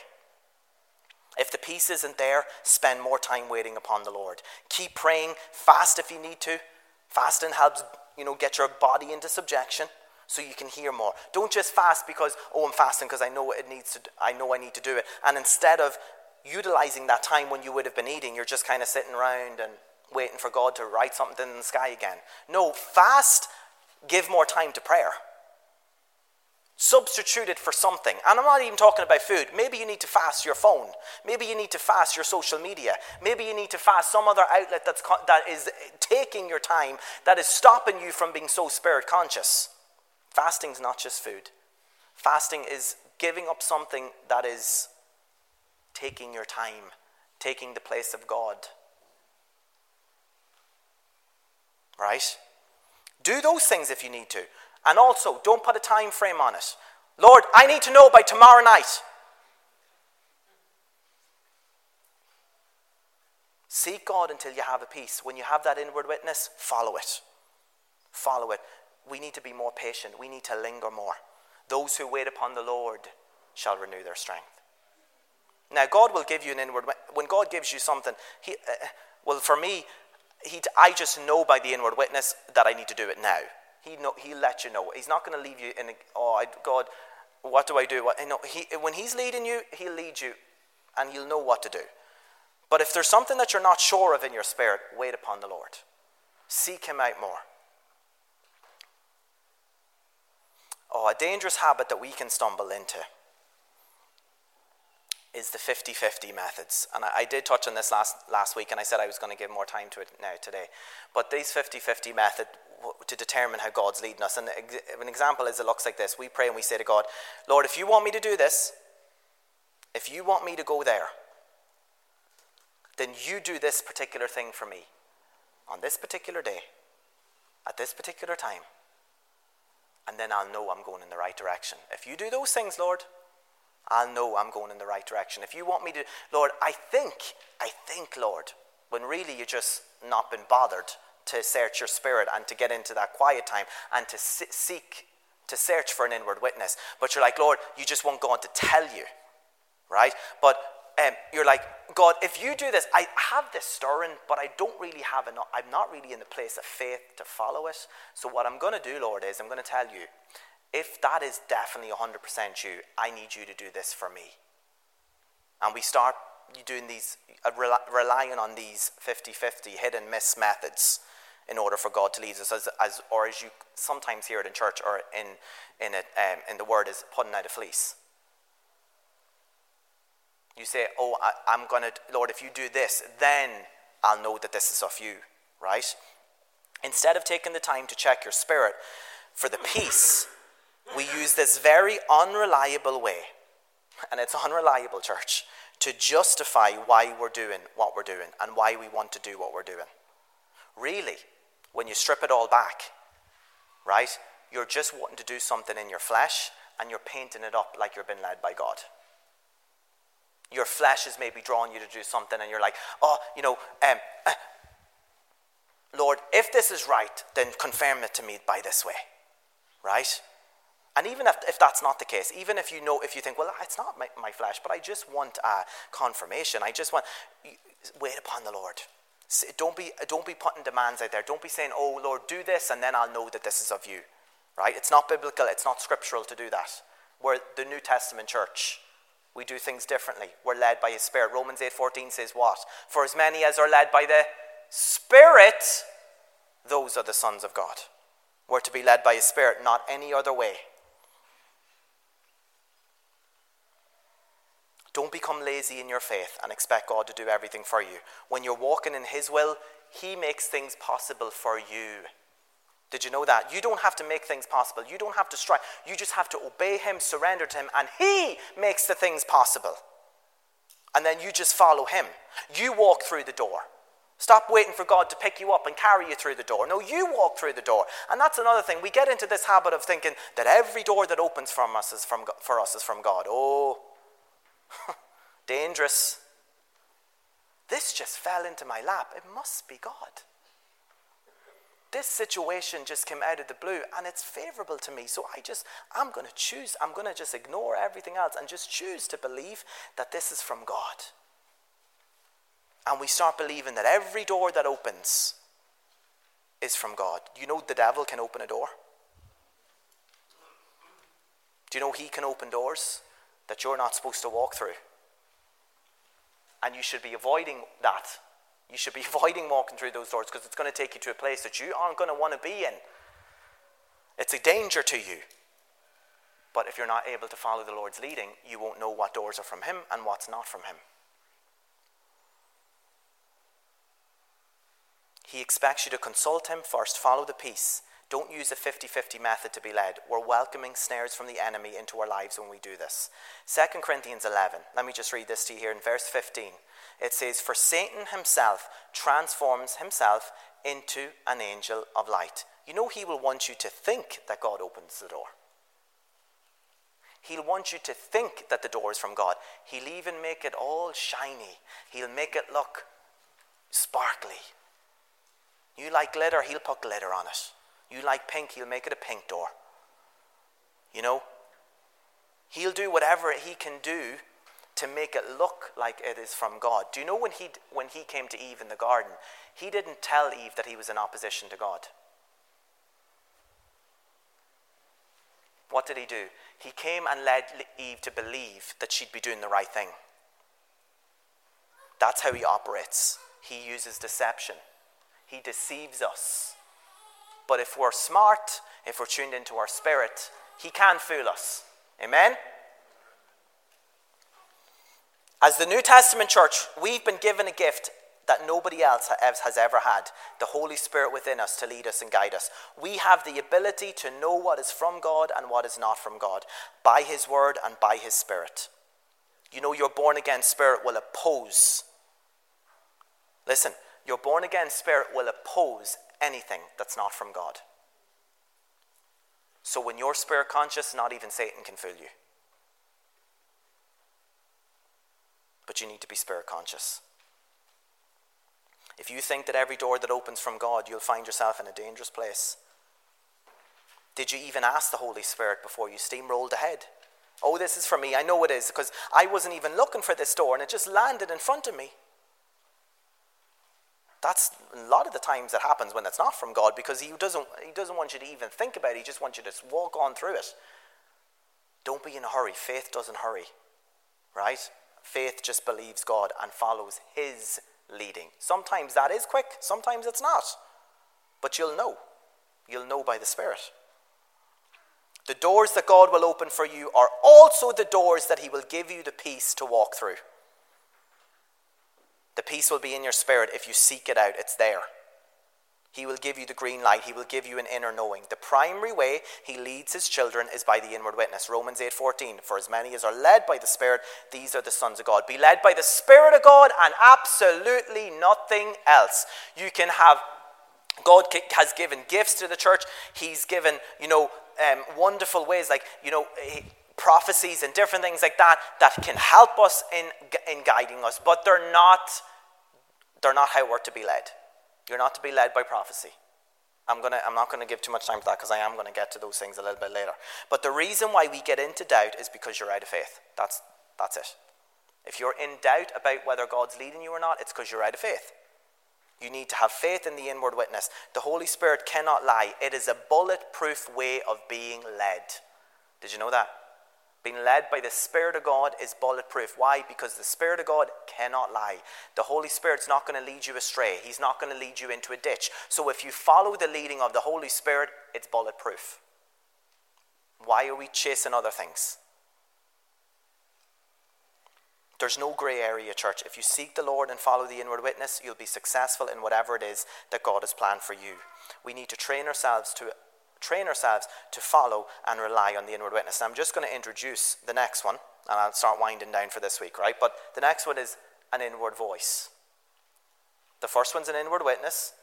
If the peace isn't there, spend more time waiting upon the Lord. Keep praying, fast if you need to. Fasting helps, you know, get your body into subjection so you can hear more. Don't just fast because, oh, I'm fasting because I know it needs to I know I need to do it. And instead of utilizing that time when you would have been eating, you're just kind of sitting around and waiting for God to write something in the sky again. No, fast give more time to prayer. Substitute it for something. And I'm not even talking about food. Maybe you need to fast your phone. Maybe you need to fast your social media. Maybe you need to fast some other outlet that's, that is taking your time, that is stopping you from being so spirit conscious. Fasting is not just food, fasting is giving up something that is taking your time, taking the place of God. Right? Do those things if you need to. And also, don't put a time frame on it. Lord, I need to know by tomorrow night. Seek God until you have a peace. When you have that inward witness, follow it. Follow it. We need to be more patient. We need to linger more. Those who wait upon the Lord shall renew their strength. Now, God will give you an inward. When God gives you something, He, uh, well, for me, he, I just know by the inward witness that I need to do it now. He know, he'll let you know. He's not going to leave you in a, oh, I, God, what do I do? What, know, he, when he's leading you, he'll lead you and he'll know what to do. But if there's something that you're not sure of in your spirit, wait upon the Lord. Seek Him out more. Oh, a dangerous habit that we can stumble into is the 50 50 methods. And I, I, did touch on this last, last week, and I said I was going to give more time to it now today. But these 50 50 method to determine how God's leading us. And an example is it looks like this we pray and we say to God, Lord, if you want me to do this, if you want me to go there, then you do this particular thing for me on this particular day, at this particular time, and then I'll know I'm going in the right direction. If you do those things, Lord, I'll know I'm going in the right direction. If you want me to, Lord, I think, I think, Lord, when really you just not been bothered to search your spirit and to get into that quiet time and to seek, to search for an inward witness. But you're like, Lord, you just want God to tell you, right? But um, you're like, God, if you do this, I have this stirring, but I don't really have enough. I'm not really in the place of faith to follow it. So, what I'm going to do, Lord, is I'm going to tell you if that is definitely 100% you, I need you to do this for me. And we start doing these, uh, relying on these 50 50 hit and miss methods in order for God to lead us, as, as, or as you sometimes hear it in church or in, in, it, um, in the word, is putting out a fleece. You say, Oh, I, I'm going to, Lord, if you do this, then I'll know that this is of you, right? Instead of taking the time to check your spirit for the peace we use this very unreliable way, and it's unreliable, church, to justify why we're doing what we're doing and why we want to do what we're doing. Really, when you strip it all back, right, you're just wanting to do something in your flesh and you're painting it up like you're being led by God. Your flesh is maybe drawing you to do something, and you're like, oh, you know, um, uh, Lord, if this is right, then confirm it to me by this way, right? And even if, if that's not the case, even if you know, if you think, well, it's not my, my flesh, but I just want confirmation, I just want, wait upon the Lord. Don't be, don't be putting demands out there. Don't be saying, oh, Lord, do this, and then I'll know that this is of you. Right? It's not biblical, it's not scriptural to do that. We're the New Testament church. We do things differently. We're led by His Spirit. Romans 8:14 says what? For as many as are led by the Spirit, those are the sons of God. We're to be led by His Spirit, not any other way. Don't become lazy in your faith and expect God to do everything for you. When you're walking in His will, He makes things possible for you. Did you know that? You don't have to make things possible. You don't have to strive. You just have to obey Him, surrender to Him, and He makes the things possible. And then you just follow Him. You walk through the door. Stop waiting for God to pick you up and carry you through the door. No, you walk through the door. And that's another thing. We get into this habit of thinking that every door that opens from us is from, for us is from God. Oh, Dangerous. This just fell into my lap. It must be God. This situation just came out of the blue and it's favorable to me. So I just, I'm going to choose, I'm going to just ignore everything else and just choose to believe that this is from God. And we start believing that every door that opens is from God. You know, the devil can open a door. Do you know he can open doors? That you're not supposed to walk through. And you should be avoiding that. You should be avoiding walking through those doors because it's going to take you to a place that you aren't going to want to be in. It's a danger to you. But if you're not able to follow the Lord's leading, you won't know what doors are from Him and what's not from Him. He expects you to consult Him first, follow the peace, don't use a 50 50 method to be led. We're welcoming snares from the enemy into our lives when we do this. 2 Corinthians 11, let me just read this to you here in verse 15. It says, For Satan himself transforms himself into an angel of light. You know, he will want you to think that God opens the door. He'll want you to think that the door is from God. He'll even make it all shiny. He'll make it look sparkly. You like glitter, he'll put glitter on it. You like pink, he'll make it a pink door. You know? He'll do whatever he can do to make it look like it is from God. Do you know when he, when he came to Eve in the garden, he didn't tell Eve that he was in opposition to God. What did he do? He came and led Eve to believe that she'd be doing the right thing. That's how he operates. He uses deception, he deceives us. But if we're smart, if we're tuned into our spirit, he can fool us. Amen? As the New Testament church, we've been given a gift that nobody else has ever had the Holy Spirit within us to lead us and guide us. We have the ability to know what is from God and what is not from God by His Word and by His Spirit. You know, your born again spirit will oppose. Listen, your born again spirit will oppose anything that's not from God. So when you're spirit conscious, not even Satan can fool you. But you need to be spirit conscious. If you think that every door that opens from God, you'll find yourself in a dangerous place. Did you even ask the Holy Spirit before you steamrolled ahead? Oh, this is for me. I know it is because I wasn't even looking for this door and it just landed in front of me. That's a lot of the times that happens when it's not from God because he doesn't, he doesn't want you to even think about it. He just wants you to walk on through it. Don't be in a hurry. Faith doesn't hurry, right? Faith just believes God and follows His leading. Sometimes that is quick, sometimes it's not. But you'll know. You'll know by the Spirit. The doors that God will open for you are also the doors that He will give you the peace to walk through. The peace will be in your spirit if you seek it out, it's there. He will give you the green light. He will give you an inner knowing. The primary way he leads his children is by the inward witness. Romans 8:14. For as many as are led by the Spirit, these are the sons of God. Be led by the Spirit of God and absolutely nothing else. You can have God has given gifts to the church. He's given, you know, um, wonderful ways like, you know, prophecies and different things like that that can help us in, in guiding us, but they're not, they're not how we're to be led. You're not to be led by prophecy. I'm, gonna, I'm not going to give too much time to that because I am going to get to those things a little bit later. But the reason why we get into doubt is because you're out of faith. That's, that's it. If you're in doubt about whether God's leading you or not, it's because you're out of faith. You need to have faith in the inward witness. The Holy Spirit cannot lie. It is a bulletproof way of being led. Did you know that? Being led by the Spirit of God is bulletproof. Why? Because the Spirit of God cannot lie. The Holy Spirit's not going to lead you astray. He's not going to lead you into a ditch. So if you follow the leading of the Holy Spirit, it's bulletproof. Why are we chasing other things? There's no grey area, church. If you seek the Lord and follow the inward witness, you'll be successful in whatever it is that God has planned for you. We need to train ourselves to train ourselves to follow and rely on the inward witness. And I'm just going to introduce the next one, and I'll start winding down for this week, right? But the next one is an inward voice. The first one's an inward witness,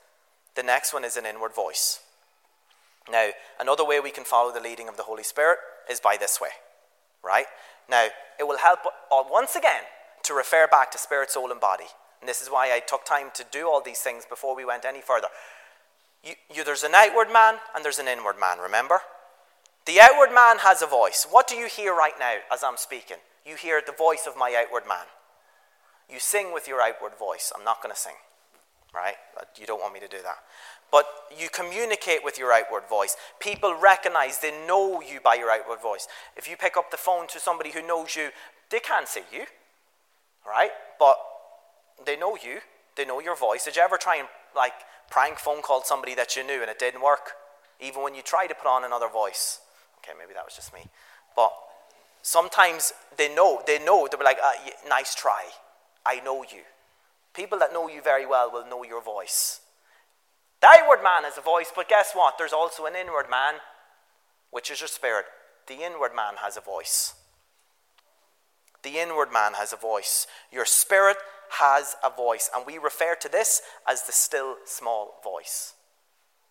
the next one is an inward voice. Now, another way we can follow the leading of the Holy Spirit is by this way, right? Now, it will help uh, once again to refer back to spirit, soul, and body. And this is why I took time to do all these things before we went any further. You, you, there's an outward man and there's an inward man, remember? The outward man has a voice. What do you hear right now as I'm speaking? You hear the voice of my outward man. You sing with your outward voice. I'm not going to sing, right? You don't want me to do that. But you communicate with your outward voice. People recognize, they know you by your outward voice. If you pick up the phone to somebody who knows you, they can't see you, right? But they know you, they know your voice. Did you ever try and like prank phone called somebody that you knew and it didn't work, even when you tried to put on another voice. Okay, maybe that was just me. But sometimes they know, they know, they'll be like, uh, nice try. I know you. People that know you very well will know your voice. The outward man has a voice, but guess what? There's also an inward man, which is your spirit. The inward man has a voice. The inward man has a voice. Your spirit has a voice, and we refer to this as the still small voice.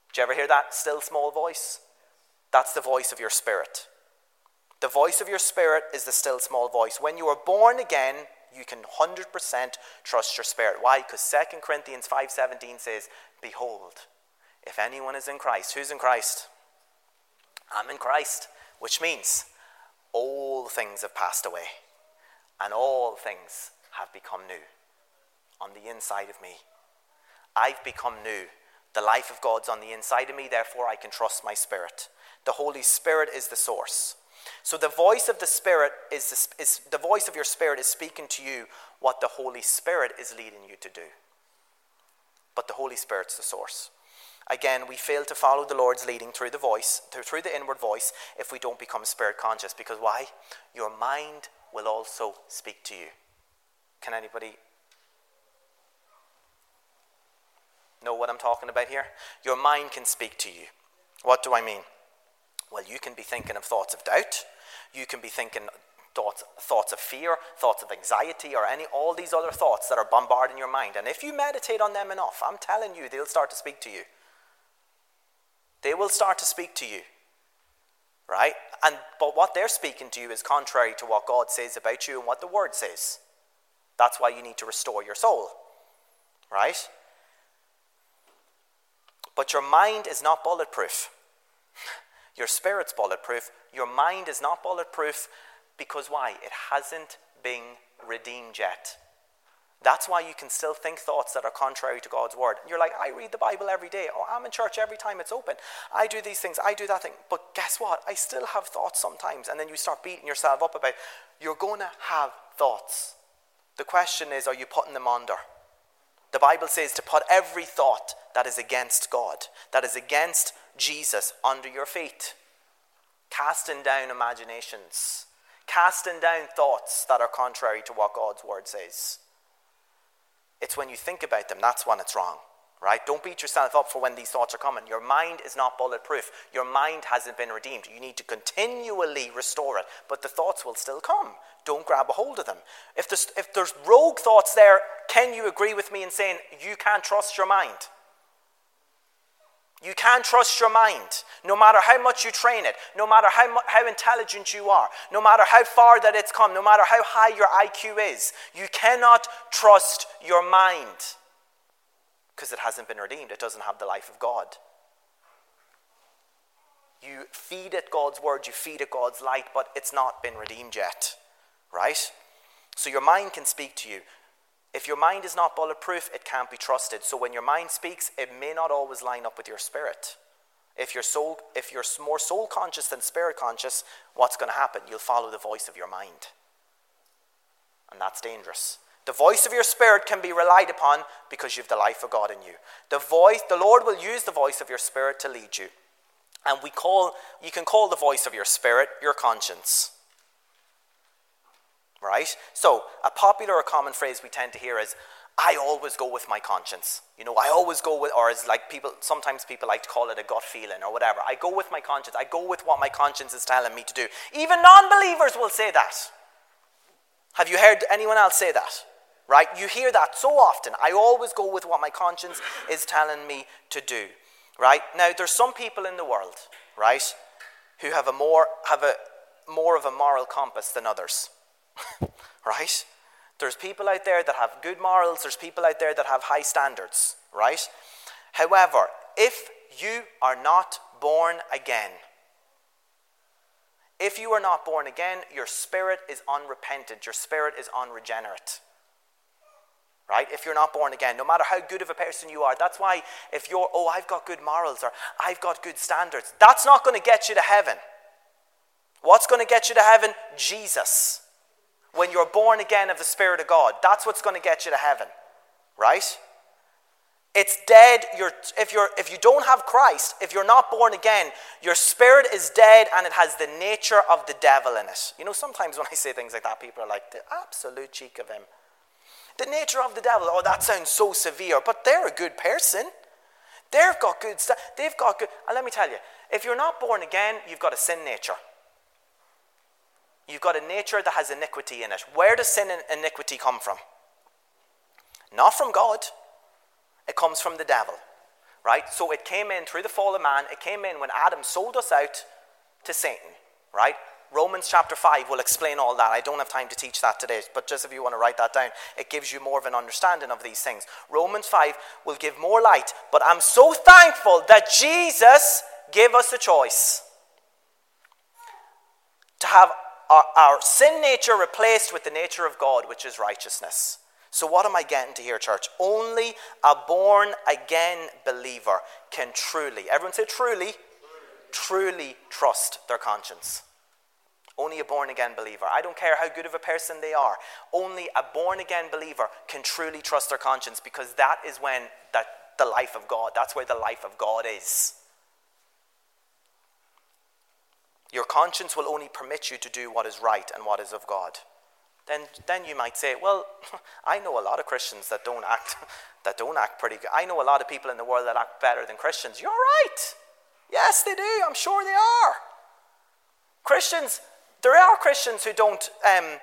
Did you ever hear that? Still small voice? That's the voice of your spirit. The voice of your spirit is the still small voice. When you are born again, you can 100% trust your spirit. Why? Because 2 Corinthians 5:17 says, "Behold, if anyone is in Christ, who's in Christ? I'm in Christ, which means all things have passed away and all things have become new on the inside of me. I've become new. The life of God's on the inside of me, therefore I can trust my spirit. The Holy Spirit is the source. So the voice of the Spirit is, is the voice of your Spirit is speaking to you what the Holy Spirit is leading you to do. But the Holy Spirit's the source. Again, we fail to follow the Lord's leading through the voice, through the inward voice, if we don't become spirit conscious. Because why? Your mind will also speak to you. Can anybody know what I'm talking about here? Your mind can speak to you. What do I mean? Well, you can be thinking of thoughts of doubt. You can be thinking thoughts, thoughts of fear, thoughts of anxiety, or any all these other thoughts that are bombarding your mind. And if you meditate on them enough, I'm telling you, they'll start to speak to you. They will start to speak to you. Right? And but what they're speaking to you is contrary to what God says about you and what the word says. That's why you need to restore your soul. Right? But your mind is not bulletproof. Your spirit's bulletproof. Your mind is not bulletproof because why? It hasn't been redeemed yet. That's why you can still think thoughts that are contrary to God's word. You're like, I read the Bible every day. Oh, I'm in church every time it's open. I do these things. I do that thing. But guess what? I still have thoughts sometimes. And then you start beating yourself up about you're going to have thoughts. The question is, are you putting them under? The Bible says to put every thought that is against God, that is against Jesus, under your feet. Casting down imaginations, casting down thoughts that are contrary to what God's word says. It's when you think about them, that's when it's wrong, right? Don't beat yourself up for when these thoughts are coming. Your mind is not bulletproof. Your mind hasn't been redeemed. You need to continually restore it, but the thoughts will still come. Don't grab a hold of them. If there's, if there's rogue thoughts there, can you agree with me in saying you can't trust your mind? You can't trust your mind, no matter how much you train it, no matter how, mu- how intelligent you are, no matter how far that it's come, no matter how high your IQ is. You cannot trust your mind because it hasn't been redeemed. It doesn't have the life of God. You feed it God's word, you feed it God's light, but it's not been redeemed yet, right? So your mind can speak to you. If your mind is not bulletproof, it can't be trusted. So when your mind speaks, it may not always line up with your spirit. If you're, soul, if you're more soul conscious than spirit conscious, what's going to happen? You'll follow the voice of your mind. And that's dangerous. The voice of your spirit can be relied upon because you have the life of God in you. The voice, the Lord will use the voice of your spirit to lead you. And we call, you can call the voice of your spirit your conscience right? So, a popular or common phrase we tend to hear is, I always go with my conscience. You know, I always go with, or as like people, sometimes people like to call it a gut feeling or whatever. I go with my conscience. I go with what my conscience is telling me to do. Even non believers will say that. Have you heard anyone else say that? Right? You hear that so often. I always go with what my conscience is telling me to do. Right? Now, there's some people in the world, right, who have a more, have a more of a moral compass than others. right? There's people out there that have good morals, there's people out there that have high standards, right? However, if you are not born again, if you are not born again, your spirit is unrepentant, your spirit is unregenerate. Right? If you're not born again, no matter how good of a person you are, that's why if you're, oh, I've got good morals or I've got good standards, that's not going to get you to heaven. What's going to get you to heaven? Jesus when you're born again of the Spirit of God. That's what's going to get you to heaven, right? It's dead. You're, if, you're, if you don't have Christ, if you're not born again, your spirit is dead and it has the nature of the devil in it. You know, sometimes when I say things like that, people are like, the absolute cheek of him. The nature of the devil, oh, that sounds so severe, but they're a good person. They've got good stuff. They've got good. And let me tell you, if you're not born again, you've got a sin nature. You've got a nature that has iniquity in it. Where does sin and iniquity come from? Not from God, it comes from the devil, right? So it came in through the fall of man, it came in when Adam sold us out to Satan, right? Romans chapter 5 will explain all that. I don't have time to teach that today, but just if you want to write that down, it gives you more of an understanding of these things. Romans 5 will give more light, but I'm so thankful that Jesus gave us a choice to have our, our sin nature replaced with the nature of God, which is righteousness. So, what am I getting to here, church? Only a born again believer can truly, everyone say truly, truly trust their conscience. Only a born again believer. I don't care how good of a person they are. Only a born again believer can truly trust their conscience because that is when that the life of God, that's where the life of God is. Your conscience will only permit you to do what is right and what is of God. Then, then you might say, well, I know a lot of Christians that don't act that don't act pretty good. I know a lot of people in the world that act better than Christians. You're right. Yes, they do. I'm sure they are. Christians, there are Christians who don't um,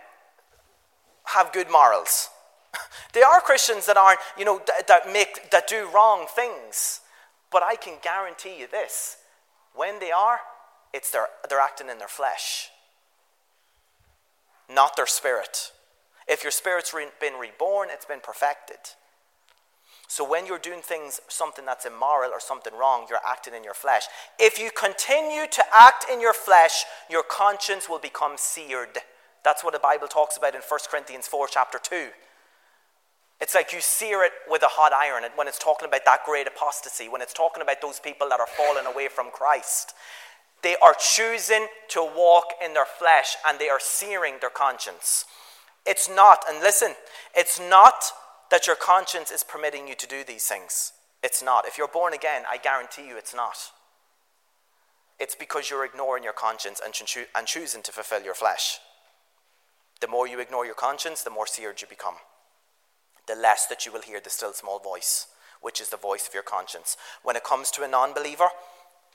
have good morals. there are Christians that aren't, you know, that, that make that do wrong things. But I can guarantee you this: when they are, it's their, they're acting in their flesh, not their spirit. If your spirit's re- been reborn, it's been perfected. So when you're doing things, something that's immoral or something wrong, you're acting in your flesh. If you continue to act in your flesh, your conscience will become seared. That's what the Bible talks about in 1 Corinthians 4, chapter 2. It's like you sear it with a hot iron when it's talking about that great apostasy, when it's talking about those people that are falling away from Christ. They are choosing to walk in their flesh and they are searing their conscience. It's not, and listen, it's not that your conscience is permitting you to do these things. It's not. If you're born again, I guarantee you it's not. It's because you're ignoring your conscience and, cho- and choosing to fulfill your flesh. The more you ignore your conscience, the more seared you become. The less that you will hear the still small voice, which is the voice of your conscience. When it comes to a non believer,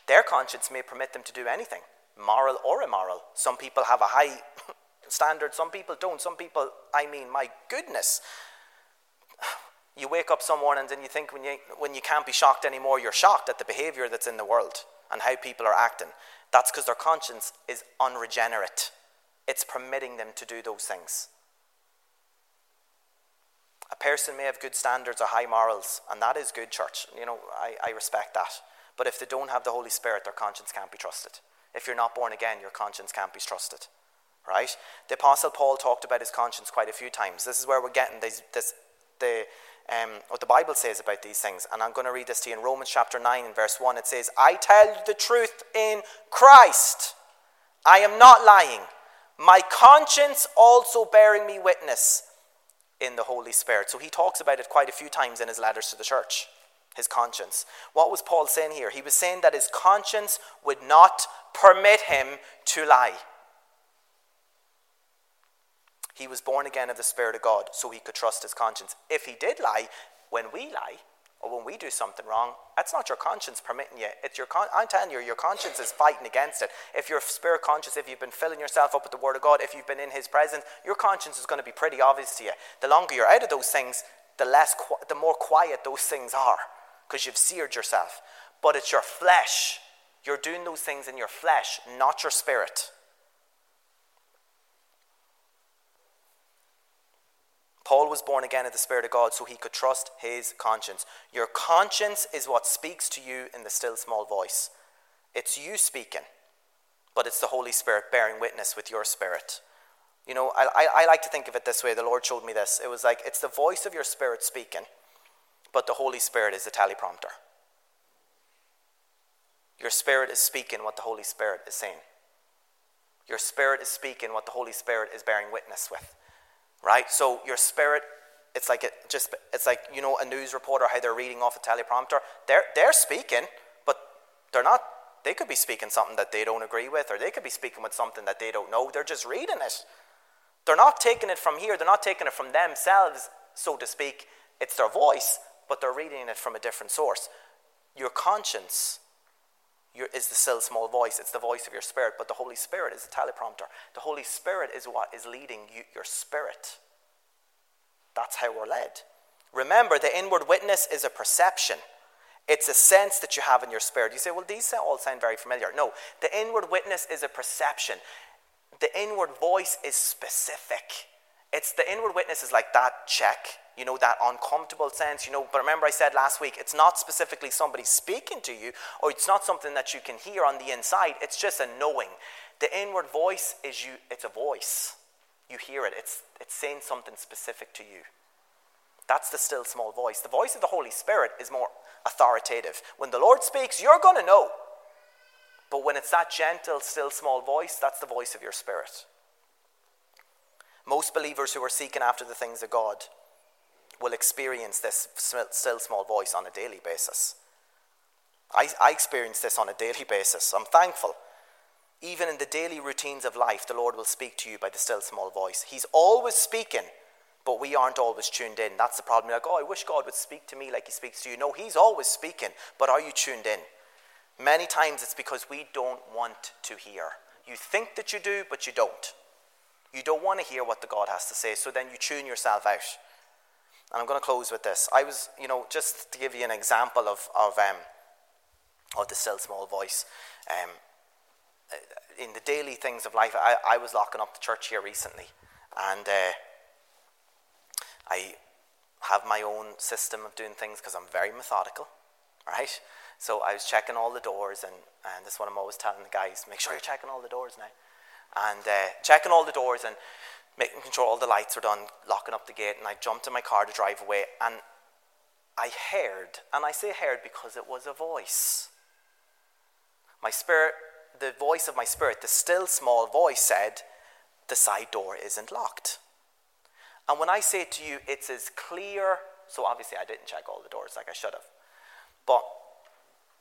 their conscience may permit them to do anything, moral or immoral. Some people have a high standard, some people don't. Some people, I mean, my goodness. You wake up some mornings and then you think when you, when you can't be shocked anymore, you're shocked at the behavior that's in the world and how people are acting. That's because their conscience is unregenerate. It's permitting them to do those things. A person may have good standards or high morals, and that is good, church. You know, I, I respect that. But if they don't have the Holy Spirit, their conscience can't be trusted. If you're not born again, your conscience can't be trusted. Right? The Apostle Paul talked about his conscience quite a few times. This is where we're getting this, this the, um, what the Bible says about these things. And I'm going to read this to you in Romans chapter 9 and verse 1. It says, I tell the truth in Christ. I am not lying. My conscience also bearing me witness in the Holy Spirit. So he talks about it quite a few times in his letters to the church his conscience. What was Paul saying here? He was saying that his conscience would not permit him to lie. He was born again of the Spirit of God, so he could trust his conscience. If he did lie, when we lie, or when we do something wrong, that's not your conscience permitting you. It's your con- I'm telling you, your conscience is fighting against it. If you're spirit conscious, if you've been filling yourself up with the Word of God, if you've been in His presence, your conscience is going to be pretty obvious to you. The longer you're out of those things, the less, qu- the more quiet those things are because you've seared yourself. But it's your flesh. You're doing those things in your flesh, not your spirit. Paul was born again of the Spirit of God so he could trust his conscience. Your conscience is what speaks to you in the still small voice. It's you speaking, but it's the Holy Spirit bearing witness with your spirit. You know, I, I, I like to think of it this way. The Lord showed me this. It was like it's the voice of your spirit speaking but the Holy Spirit is the teleprompter. Your spirit is speaking what the Holy Spirit is saying. Your spirit is speaking what the Holy Spirit is bearing witness with. Right? So your spirit, it's like it just it's like, you know, a news reporter how they're reading off a teleprompter. They're they're speaking, but they're not they could be speaking something that they don't agree with, or they could be speaking with something that they don't know. They're just reading it. They're not taking it from here, they're not taking it from themselves, so to speak. It's their voice, but they're reading it from a different source. Your conscience your, is the still small voice, it's the voice of your spirit, but the Holy Spirit is the teleprompter. The Holy Spirit is what is leading you, your spirit. That's how we're led. Remember, the inward witness is a perception. It's a sense that you have in your spirit. You say, well, these all sound very familiar. No, the inward witness is a perception. The inward voice is specific. It's the inward witness is like that check you know, that uncomfortable sense, you know. But remember, I said last week, it's not specifically somebody speaking to you, or it's not something that you can hear on the inside, it's just a knowing. The inward voice is you, it's a voice. You hear it, it's, it's saying something specific to you. That's the still small voice. The voice of the Holy Spirit is more authoritative. When the Lord speaks, you're going to know. But when it's that gentle, still small voice, that's the voice of your spirit. Most believers who are seeking after the things of God will experience this still small voice on a daily basis. I, I experience this on a daily basis. I'm thankful. Even in the daily routines of life, the Lord will speak to you by the still small voice. He's always speaking, but we aren't always tuned in. That's the problem. You're like, oh, I wish God would speak to me like He speaks to you. No, He's always speaking, but are you tuned in? Many times it's because we don't want to hear. You think that you do, but you don't. You don't want to hear what the God has to say, so then you tune yourself out. And I'm going to close with this. I was, you know, just to give you an example of, of, um, of the still small voice. Um, in the daily things of life, I, I was locking up the church here recently. And uh, I have my own system of doing things because I'm very methodical, right? So I was checking all the doors, and, and this is what I'm always telling the guys make sure you're checking all the doors now. And uh, checking all the doors and making sure all the lights were done, locking up the gate, and I jumped in my car to drive away. And I heard, and I say heard because it was a voice. My spirit, the voice of my spirit, the still small voice said, The side door isn't locked. And when I say to you, it's as clear, so obviously I didn't check all the doors like I should have, but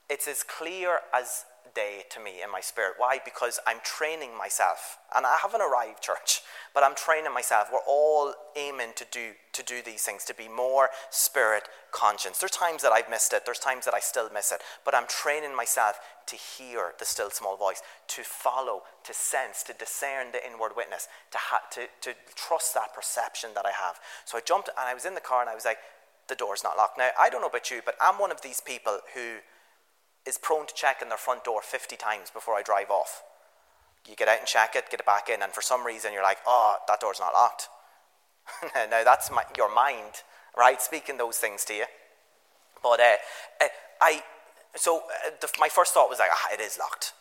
it's as clear as day to me in my spirit. Why? Because I'm training myself. And I haven't arrived, church, but I'm training myself. We're all aiming to do to do these things, to be more spirit conscious. There's times that I've missed it, there's times that I still miss it, but I'm training myself to hear the still small voice, to follow, to sense, to discern the inward witness, to, ha- to, to trust that perception that I have. So I jumped and I was in the car and I was like, the door's not locked. Now, I don't know about you, but I'm one of these people who is prone to checking their front door 50 times before I drive off. You get out and check it, get it back in, and for some reason you're like, oh, that door's not locked. now that's my, your mind, right, speaking those things to you. But uh, uh I, so uh, the, my first thought was like, ah, it is locked.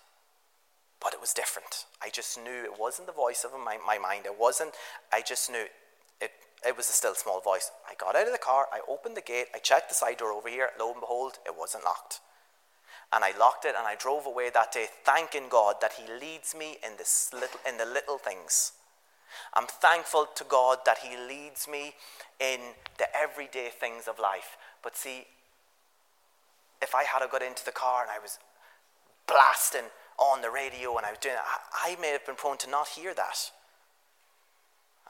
But it was different. I just knew it wasn't the voice of my, my mind. It wasn't, I just knew it, it was a still small voice. I got out of the car, I opened the gate, I checked the side door over here, lo and behold, it wasn't locked and I locked it and I drove away that day thanking God that he leads me in this little in the little things. I'm thankful to God that he leads me in the everyday things of life. But see if I had got into the car and I was blasting on the radio and I was doing it, I, I may have been prone to not hear that.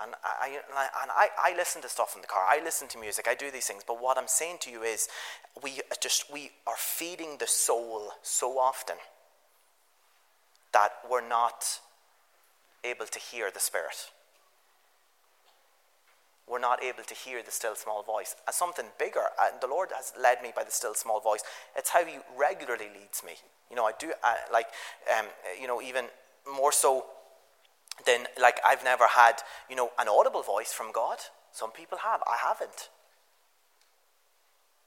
And I, and I, I listen to stuff in the car. I listen to music. I do these things. But what I'm saying to you is, we just we are feeding the soul so often that we're not able to hear the spirit. We're not able to hear the still small voice as something bigger. And the Lord has led me by the still small voice. It's how He regularly leads me. You know, I do I, like, um, you know, even more so then like I've never had, you know, an audible voice from God. Some people have. I haven't.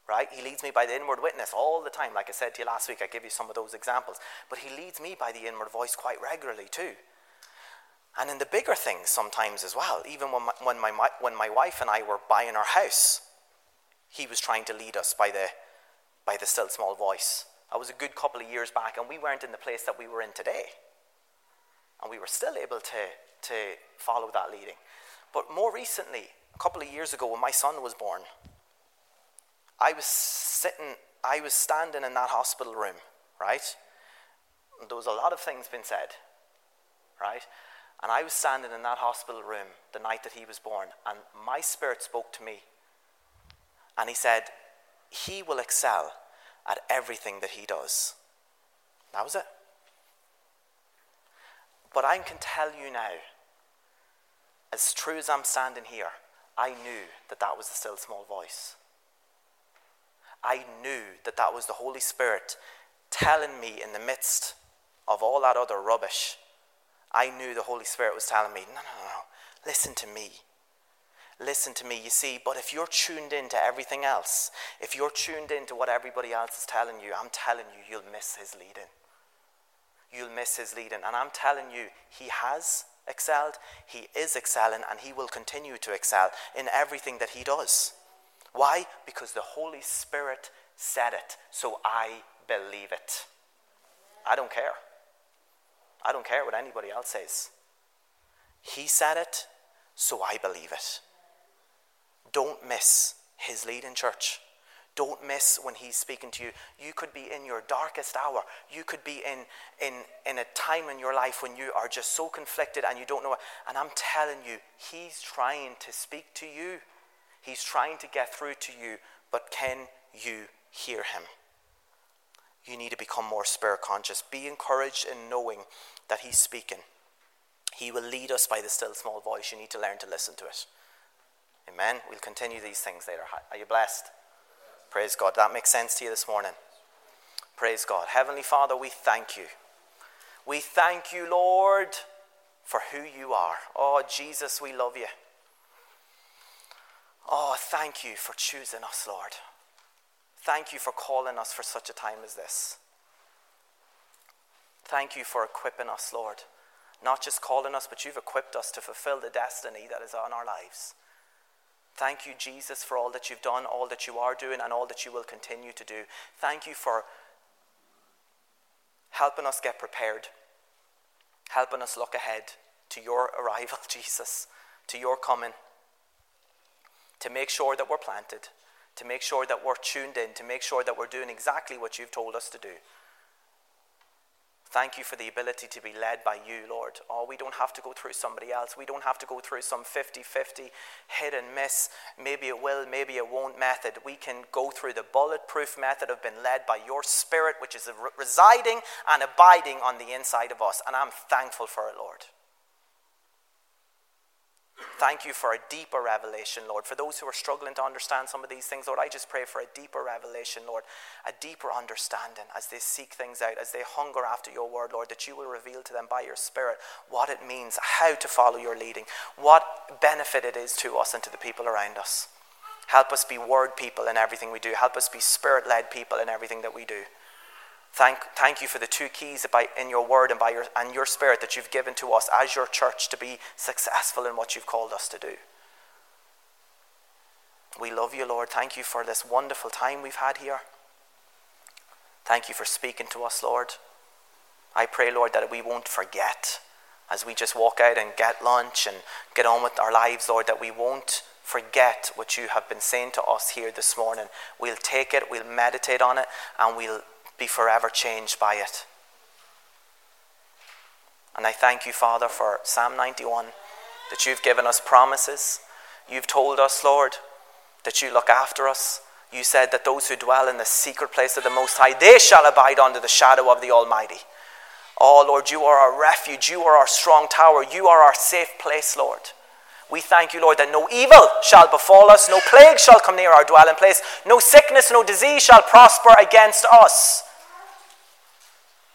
Right? He leads me by the inward witness all the time. Like I said to you last week, I give you some of those examples. But he leads me by the inward voice quite regularly too. And in the bigger things sometimes as well. Even when my, when my, when my wife and I were buying our house, he was trying to lead us by the, by the still small voice. That was a good couple of years back, and we weren't in the place that we were in today. And we were still able to, to follow that leading. But more recently, a couple of years ago, when my son was born, I was sitting, I was standing in that hospital room, right? And there was a lot of things being said, right? And I was standing in that hospital room the night that he was born, and my spirit spoke to me. And he said, He will excel at everything that he does. That was it. But I can tell you now, as true as I'm standing here, I knew that that was the still small voice. I knew that that was the Holy Spirit telling me in the midst of all that other rubbish. I knew the Holy Spirit was telling me, no, no, no, listen to me. Listen to me. You see, but if you're tuned into everything else, if you're tuned into what everybody else is telling you, I'm telling you, you'll miss his leading you'll miss his leading. And I'm telling you, he has excelled, he is excelling, and he will continue to excel in everything that he does. Why? Because the Holy Spirit said it, so I believe it. I don't care. I don't care what anybody else says. He said it, so I believe it. Don't miss his leading church. Don't miss when he's speaking to you. You could be in your darkest hour. You could be in, in, in a time in your life when you are just so conflicted and you don't know. And I'm telling you, he's trying to speak to you. He's trying to get through to you, but can you hear him? You need to become more spirit conscious. Be encouraged in knowing that he's speaking. He will lead us by the still small voice. You need to learn to listen to it. Amen. We'll continue these things later. Are you blessed? Praise God. That makes sense to you this morning. Praise God. Heavenly Father, we thank you. We thank you, Lord, for who you are. Oh, Jesus, we love you. Oh, thank you for choosing us, Lord. Thank you for calling us for such a time as this. Thank you for equipping us, Lord. Not just calling us, but you've equipped us to fulfill the destiny that is on our lives. Thank you, Jesus, for all that you've done, all that you are doing, and all that you will continue to do. Thank you for helping us get prepared, helping us look ahead to your arrival, Jesus, to your coming, to make sure that we're planted, to make sure that we're tuned in, to make sure that we're doing exactly what you've told us to do. Thank you for the ability to be led by you, Lord. Oh, we don't have to go through somebody else. We don't have to go through some 50 50 hit and miss, maybe it will, maybe it won't method. We can go through the bulletproof method of being led by your spirit, which is residing and abiding on the inside of us. And I'm thankful for it, Lord. Thank you for a deeper revelation, Lord. For those who are struggling to understand some of these things, Lord, I just pray for a deeper revelation, Lord, a deeper understanding as they seek things out, as they hunger after your word, Lord, that you will reveal to them by your Spirit what it means, how to follow your leading, what benefit it is to us and to the people around us. Help us be word people in everything we do. Help us be spirit led people in everything that we do. Thank, thank you for the two keys by, in your word and by your, and your spirit that you've given to us as your church to be successful in what you've called us to do. We love you, Lord. Thank you for this wonderful time we've had here. Thank you for speaking to us, Lord. I pray, Lord, that we won't forget as we just walk out and get lunch and get on with our lives, Lord, that we won't forget what you have been saying to us here this morning. We'll take it, we'll meditate on it, and we'll be forever changed by it. And I thank you, Father, for Psalm 91, that you've given us promises. You've told us, Lord, that you look after us. You said that those who dwell in the secret place of the Most High, they shall abide under the shadow of the Almighty. Oh, Lord, you are our refuge. You are our strong tower. You are our safe place, Lord. We thank you, Lord, that no evil shall befall us, no plague shall come near our dwelling place, no sickness, no disease shall prosper against us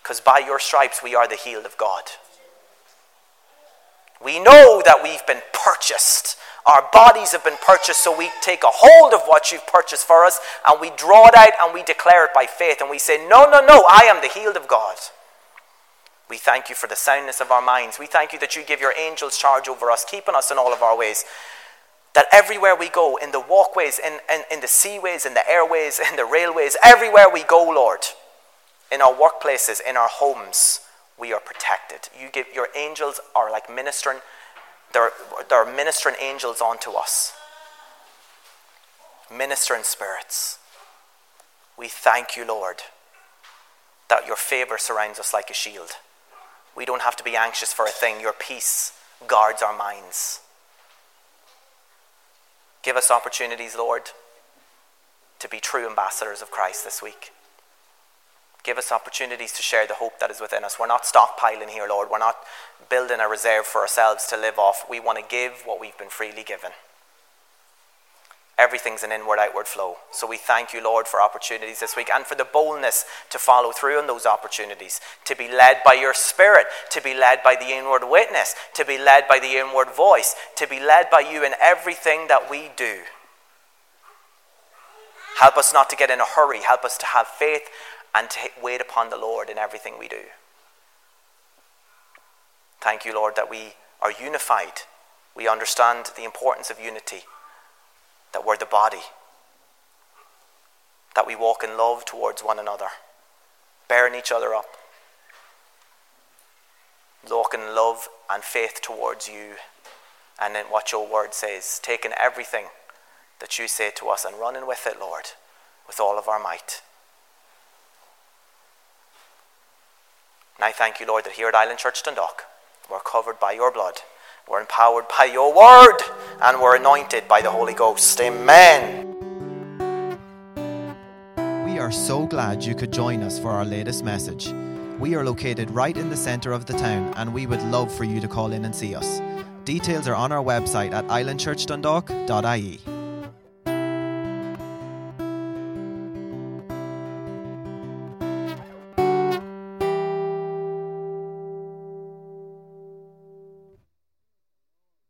because by your stripes we are the healed of God. We know that we've been purchased. Our bodies have been purchased, so we take a hold of what you've purchased for us and we draw it out and we declare it by faith and we say, No, no, no, I am the healed of God. We thank you for the soundness of our minds. We thank you that you give your angels charge over us, keeping us in all of our ways. That everywhere we go, in the walkways, in, in, in the seaways, in the airways, in the railways, everywhere we go, Lord, in our workplaces, in our homes, we are protected. You give your angels are like ministering, they're, they're ministering angels onto us. Ministering spirits. We thank you, Lord, that your favor surrounds us like a shield. We don't have to be anxious for a thing. Your peace guards our minds. Give us opportunities, Lord, to be true ambassadors of Christ this week. Give us opportunities to share the hope that is within us. We're not stockpiling here, Lord. We're not building a reserve for ourselves to live off. We want to give what we've been freely given. Everything's an inward outward flow. So we thank you, Lord, for opportunities this week and for the boldness to follow through on those opportunities, to be led by your Spirit, to be led by the inward witness, to be led by the inward voice, to be led by you in everything that we do. Help us not to get in a hurry. Help us to have faith and to wait upon the Lord in everything we do. Thank you, Lord, that we are unified. We understand the importance of unity, that we're the body, that we walk in love towards one another, bearing each other up. walking in love and faith towards you and in what your word says, taking everything that you say to us and running with it, Lord, with all of our might. And I thank you, Lord, that here at Island Church Dundalk, we're covered by your blood, we're empowered by your word, and we're anointed by the Holy Ghost. Amen. We are so glad you could join us for our latest message. We are located right in the centre of the town, and we would love for you to call in and see us. Details are on our website at islandchurchdundalk.ie.